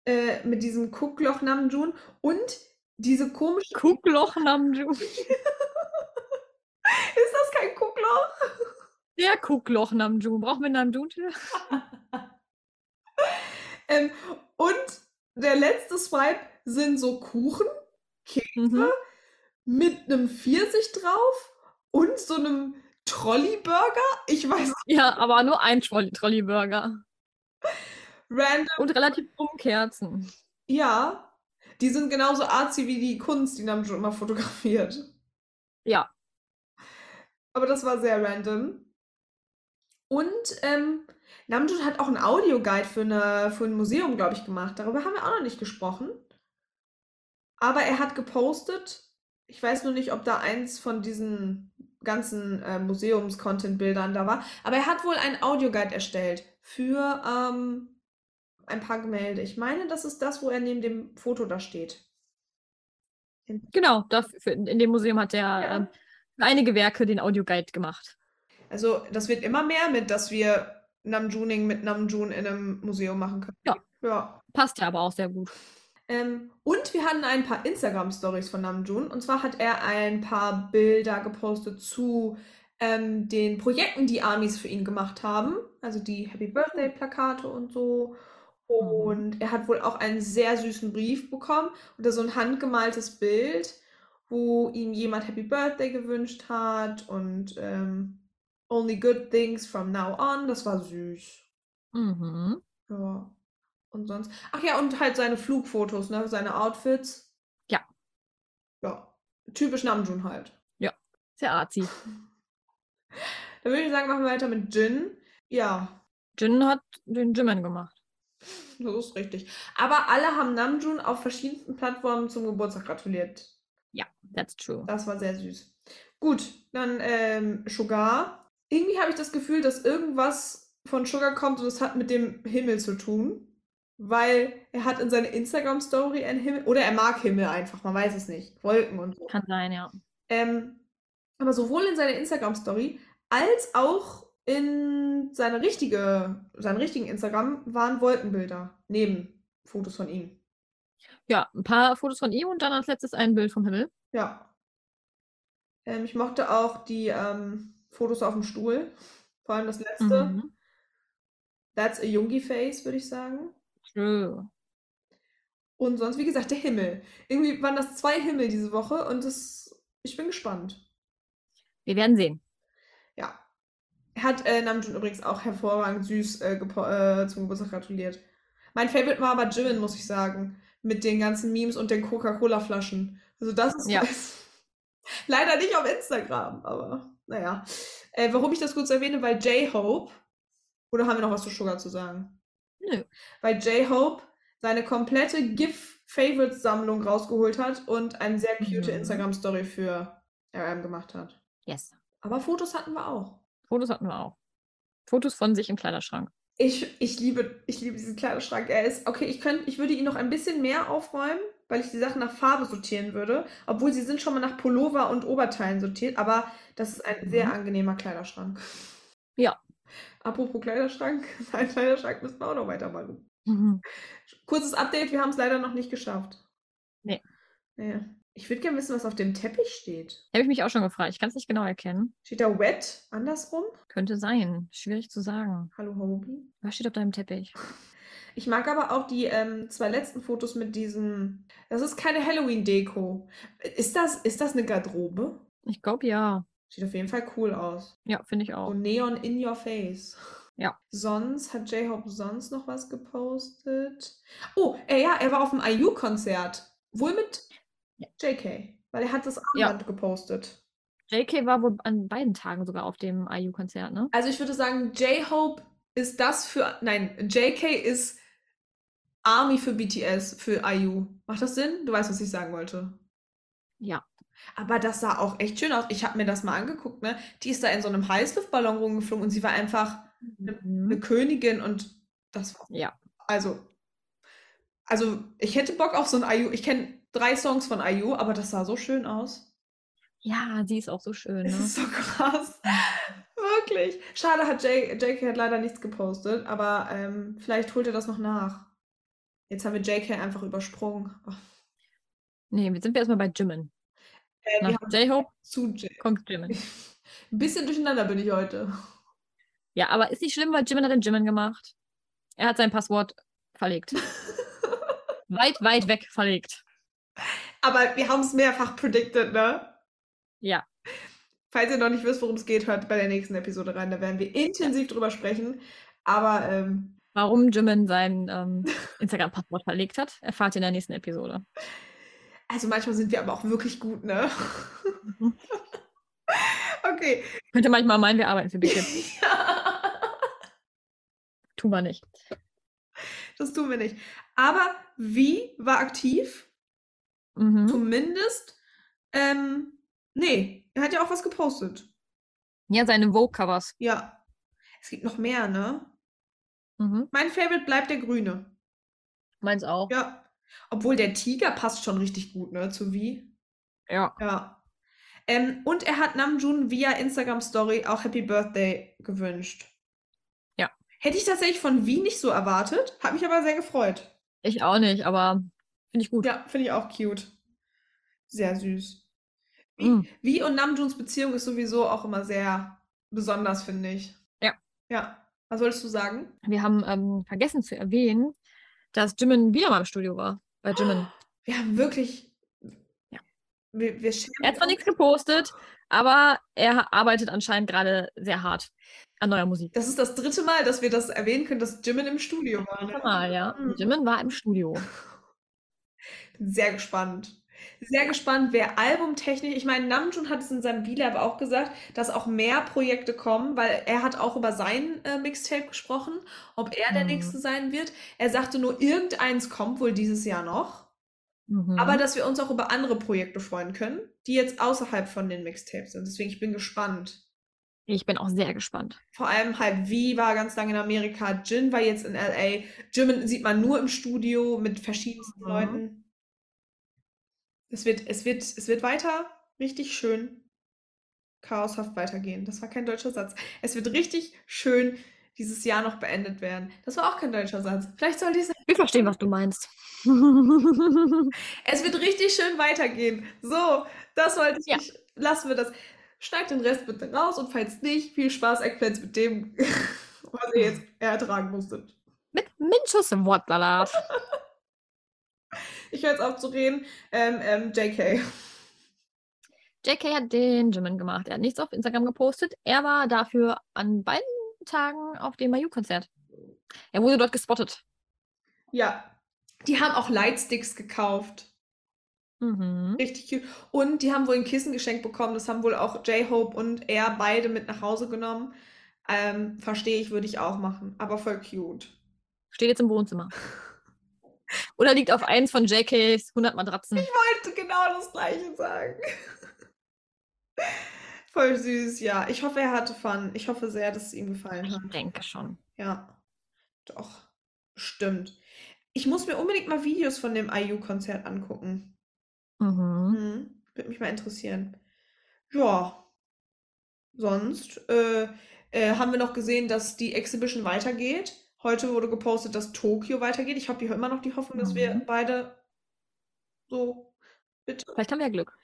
Äh, mit diesem Guckloch Namjoon und diese komische. Guckloch Namjoon. *laughs* Ist das kein Guckloch? Der Guckloch Namjoon. Brauchen wir Namjoon? *laughs* Ähm, und der letzte Swipe sind so Kuchen, Kekse Mhm. mit einem Pfirsich drauf und so einem Trolley-Burger. Ich weiß, Ja, aber nur ein Trolley Trolley-Burger. random. Und relativ Kerzen. Ja, die sind genauso arzi wie die Kunst, die Namjoon immer fotografiert. Ja. Aber das war sehr random. Und ähm, Namjoon hat auch einen Audioguide für, eine, für ein Museum, glaube ich, gemacht. Darüber haben wir auch noch nicht gesprochen. Aber er hat gepostet. Ich weiß nur nicht, ob da eins von diesen ganzen äh, Museums-Content-Bildern da war. Aber er hat wohl einen Audioguide erstellt für ähm, ein paar Gemälde. Ich meine, das ist das, wo er neben dem Foto da steht. Genau, dafür, in dem Museum hat er Ja. ähm, für einige Werke den Audioguide gemacht. Also, das wird immer mehr mit, dass wir Namjooning mit Namjoon in einem Museum machen können. Ja. Ja. Passt ja aber auch sehr gut. Ähm, und wir hatten ein paar Instagram-Stories von Namjoon. Und zwar hat er ein paar Bilder gepostet zu ähm, den Projekten, die Amis für ihn gemacht haben. Also die Happy Birthday-Plakate und so. Und er hat wohl auch einen sehr süßen Brief bekommen oder so ein handgemaltes Bild, wo ihm jemand Happy Birthday gewünscht hat und ähm, Only good things from now on. Das war süß. Mhm. Ja. Und sonst. Ach ja, und halt seine Flugfotos, ne? Seine Outfits. Ja. Ja. Typisch Namjoon halt. Sehr arzi. *laughs* Dann würde ich sagen, machen wir weiter mit Jin. Ja, Jin hat den Jimin gemacht. das ist richtig. Aber alle haben Namjoon auf verschiedensten Plattformen zum Geburtstag gratuliert. That's true. Das war sehr süß. Gut, dann ähm, Sugar. Irgendwie habe ich das Gefühl, dass irgendwas von Sugar kommt und es hat mit dem Himmel zu tun. Weil er hat in seiner Instagram-Story einen Himmel. Oder er mag Himmel einfach, man weiß es nicht. Wolken und so. Kann sein, ja. Ähm, aber sowohl in seiner Instagram-Story als auch in seine richtige, seinem richtigen Instagram waren Wolkenbilder neben Fotos von ihm. Ja, ein paar Fotos von ihm und dann als letztes ein Bild vom Himmel. Ja. Ähm, ich mochte auch die ähm, Fotos auf dem Stuhl. Vor allem das letzte. Mhm. That's a Jungi Face, würde ich sagen. True. Und sonst, wie gesagt, der Himmel. Irgendwie waren das zwei Himmel diese Woche und das, ich bin gespannt. Wir werden sehen. Ja. Hat äh, Namjoon übrigens auch hervorragend süß äh, äh, zum Geburtstag gratuliert. Mein Favorite war aber Jimin, muss ich sagen. Mit den ganzen Memes und den Coca-Cola-Flaschen. Also das ist Ja. *laughs* leider nicht auf Instagram, aber naja. Äh, warum ich das kurz erwähne, weil J-Hope, oder haben wir noch was zu Sugar zu sagen? Nö. Weil J-Hope seine komplette GIF-Favorites-Sammlung rausgeholt hat und eine sehr cute Mhm. Instagram-Story für RM gemacht hat. Yes. Aber Fotos hatten wir auch. Fotos hatten wir auch. Fotos von sich im Kleiderschrank. Ich, ich liebe, ich liebe diesen Kleiderschrank. Er ist, okay, ich könnte, ich würde ihn noch ein bisschen mehr aufräumen, weil ich die Sachen nach Farbe sortieren würde. Obwohl sie sind schon mal nach Pullover und Oberteilen sortiert, aber das ist ein sehr Mhm. angenehmer Kleiderschrank. Ja. Apropos Kleiderschrank, *laughs* mein Kleiderschrank müssen wir auch noch weitermachen. Mhm. Kurzes Update, wir haben es leider noch nicht geschafft. Nee. Ja. Ich würde gerne wissen, was auf dem Teppich steht. Habe ich mich auch schon gefragt. Ich kann es nicht genau erkennen. Steht da wet andersrum? Könnte sein. Schwierig zu sagen. Hallo Hobie. Was steht auf deinem Teppich? Ich mag aber auch die ähm, zwei letzten Fotos mit diesem. Das ist keine Halloween-Deko. Ist das, ist das eine Garderobe? Ich glaube ja. Sieht auf jeden Fall cool aus. Ja, finde ich auch. Und Neon in your face. Ja. Sonst hat J-Hope sonst noch was gepostet. Oh, äh, ja, er war auf dem IU-Konzert. Wohl mit Ja. JK. Weil er hat das Ja. Armband gepostet. JK war wohl an beiden Tagen sogar auf dem IU-Konzert, ne? Also ich würde sagen, J-Hope ist das für. Nein, JK ist Army für BTS, für IU. Macht das Sinn? Du weißt, was ich sagen wollte. Ja. Aber das sah auch echt schön aus. Ich habe mir das mal angeguckt, ne? Die ist da in so einem Heißluftballon rumgeflogen und sie war einfach eine Mhm. Königin und das war. Ja. Also. Also, ich hätte Bock auf so ein IU. Ich kenne drei Songs von IU, aber das sah so schön aus. Ja, sie ist auch so schön, ne? ist so krass. *laughs* Wirklich. Schade, hat J JK hat leider nichts gepostet, aber ähm, vielleicht holt er das noch nach. Jetzt haben wir JK einfach übersprungen. Oh, Nee, jetzt sind wir erstmal bei Jimin. Äh, J-Hope zu J. kommt Jimin. Ein bisschen durcheinander bin ich heute. Ja, aber ist nicht schlimm, weil Jimin hat den Jimin gemacht. Er hat sein Passwort verlegt. *laughs* weit, weit weg verlegt. Aber wir haben es mehrfach predicted, ne? Ja. Falls ihr noch nicht wisst, worum es geht, hört bei der nächsten Episode rein. Da werden wir intensiv drüber sprechen. Aber ähm, Warum Jimin sein ähm, Instagram-Passwort verlegt hat, erfahrt ihr in der nächsten Episode. Also manchmal sind wir aber auch wirklich gut, ne? *laughs* okay. Könnte manchmal meinen, wir arbeiten für Big Hit. *laughs* Tun wir nicht. das tun wir nicht. Aber wie war aktiv? Mhm. Zumindest. Ähm, nee, er hat ja auch was gepostet. Ja, seine Vogue-Covers. Ja. Es gibt noch mehr, ne? Mhm. Mein Favorite bleibt der Grüne. Meins auch. Ja. Obwohl der Tiger passt schon richtig gut, ne? Zu wie? Ja. Ja. Ähm, und er hat Namjoon via Instagram Story auch Happy Birthday gewünscht. Ja. Hätte ich tatsächlich von Wie nicht so erwartet, hat mich aber sehr gefreut. Ich auch nicht, aber finde ich gut. Ja, finde ich auch cute. Sehr süß. Wie, Mm. Wie und Namjoons Beziehung ist sowieso auch immer sehr besonders, finde ich. Ja. Ja. Was wolltest du sagen? Wir haben ähm, vergessen zu erwähnen, dass Jimin wieder mal im Studio war. Bei Jimin. Wir haben wirklich. Ja. Wir, wir Er hat zwar nichts gepostet, aber er arbeitet anscheinend gerade sehr hart an neuer Musik. Das ist das dritte Mal, dass wir das erwähnen können, dass Jimin im Studio war. ne? Mal, ja. Mhm. Jimin war im Studio. *laughs* Bin sehr gespannt. Sehr gespannt, wer albumtechnisch, ich meine, Namjoon hat es in seinem V-Lab auch gesagt, dass auch mehr Projekte kommen, weil er hat auch über sein äh, Mixtape gesprochen, ob er der Mhm. Nächste sein wird. Er sagte nur, irgendeins kommt wohl dieses Jahr noch, Mhm. aber dass wir uns auch über andere Projekte freuen können, die jetzt außerhalb von den Mixtapes sind. Deswegen, ich bin gespannt. ich bin auch sehr gespannt. Vor allem halt, V war ganz lange in Amerika, Jin war jetzt in LA, Jimin sieht man nur im Studio mit verschiedensten Mhm. Leuten. Es wird, es wird, es wird weiter richtig schön chaoshaft weitergehen. Das war kein deutscher Satz. Es wird richtig schön dieses Jahr noch beendet werden. Das war auch kein deutscher Satz. Vielleicht soll dieser. Wir verstehen, was du meinst. Es wird richtig schön weitergehen. So, das wollte ich. Ja. Lassen wir das. Schneid den Rest bitte raus und falls nicht, viel Spaß, Eggplants mit dem, *laughs* was ihr jetzt ertragen musstet. Mit Minchus Wortsalat. *laughs* Ich höre jetzt auf zu reden. Ähm, ähm, JK. JK hat den Jimin gemacht. Er hat nichts auf Instagram gepostet. Er war dafür an beiden Tagen auf dem Mayu-Konzert. Er wurde dort gespottet. Ja. Die haben auch Lightsticks gekauft. Mhm. Richtig cute. Und die haben wohl ein Kissen geschenkt bekommen. Das haben wohl auch J-Hope und er beide mit nach Hause genommen. Ähm, verstehe ich, würde ich auch machen. Aber voll cute. Steht jetzt im Wohnzimmer. *laughs* Oder liegt auf eins von JKs 100 Matratzen. Ich wollte genau das gleiche sagen. *laughs* Voll süß, ja. Ich hoffe, er hatte Fun. Ich hoffe sehr, dass es ihm gefallen hat. Ich denke schon. Ja, doch. Stimmt. Ich muss mir unbedingt mal Videos von dem IU-Konzert angucken. Mhm. Hm, würde mich mal interessieren. Ja. Sonst äh, äh, haben wir noch gesehen, dass die Exhibition weitergeht. Heute wurde gepostet, dass Tokio weitergeht. Ich habe hier immer noch die Hoffnung, dass wir Mhm. beide so bitte. Vielleicht haben wir ja Glück.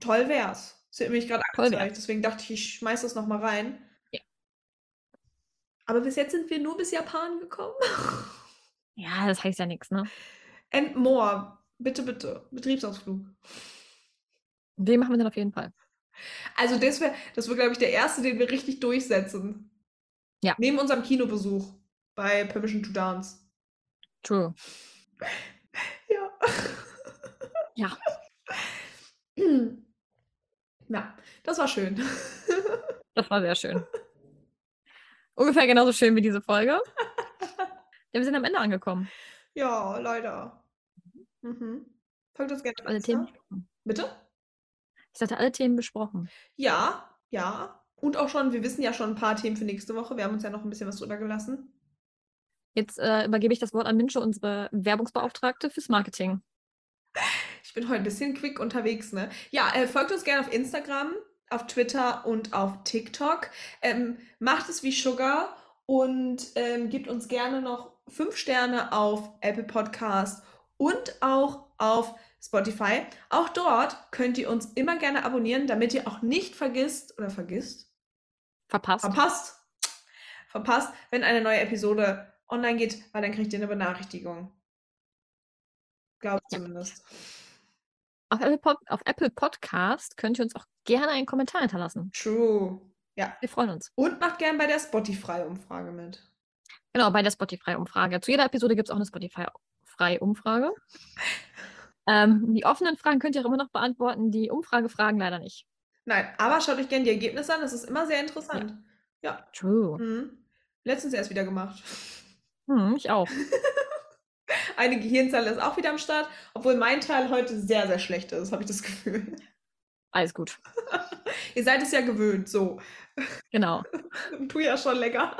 Toll wär's. Es wird nämlich gerade angezeigt, deswegen dachte ich, ich schmeiß das nochmal rein. Ja. Aber bis jetzt sind wir nur bis Japan gekommen. *laughs* Ja, das heißt ja nichts, ne? And more. Bitte, bitte. Betriebsausflug. Den machen wir dann auf jeden Fall. Also das wäre, das wäre, glaube ich, der erste, den wir richtig durchsetzen. Ja. Neben unserem Kinobesuch bei Permission to Dance. True. Ja. Ja. Ja, das war schön. Das war sehr schön. Ungefähr genauso schön wie diese Folge. Ja, wir sind am Ende angekommen. Ja, leider. Mhm. Folgt uns gerne Alle Insta. Themen besprochen. Bitte? Ich sagte, alle Themen besprochen. Ja, ja. Und auch schon, wir wissen ja schon ein paar Themen für nächste Woche. Wir haben uns ja noch ein bisschen was drüber gelassen. Jetzt äh, übergebe ich das Wort an Minche, unsere Werbungsbeauftragte fürs Marketing. Ich bin heute ein bisschen quick unterwegs, ne? Ja, äh, folgt uns gerne auf Instagram, auf Twitter und auf TikTok. Ähm, macht es wie Sugar und ähm, gebt uns gerne noch fünf Sterne auf Apple Podcast und auch auf Spotify. Auch dort könnt ihr uns immer gerne abonnieren, damit ihr auch nicht vergisst oder vergisst, Verpasst. verpasst, verpasst, wenn eine neue Episode online geht, weil dann kriegt ihr eine Benachrichtigung. Glaube Ja. zumindest. Auf Apple, Pod auf Apple Podcast könnt ihr uns auch gerne einen Kommentar hinterlassen. True. Ja. Wir freuen uns. Und macht gern bei der Spotify-Umfrage mit. Genau, bei der Spotify-Umfrage. Zu jeder Episode gibt es auch eine Spotify-Umfrage. *laughs* ähm, die offenen Fragen könnt ihr auch immer noch beantworten, die Umfragefragen leider nicht. Nein, aber schaut euch gerne die Ergebnisse an, das ist immer sehr interessant. Ja. True. Mhm. Letztens erst wieder gemacht. Hm, ich auch. *laughs* Eine Gehirnzelle ist auch wieder am Start, obwohl mein Teil heute sehr, sehr schlecht ist, habe ich das Gefühl. Alles gut. *laughs* Ihr seid es ja gewöhnt, so. Genau. *laughs* Tu ja schon lecker.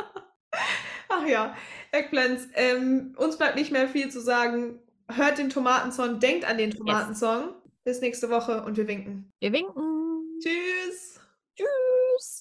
Ach ja, Eggplants. Ähm, uns bleibt nicht mehr viel zu sagen. Hört den Tomatensong, denkt an den Tomatensong. Bis nächste Woche und wir winken. Wir winken. Tschüss. Tschüss.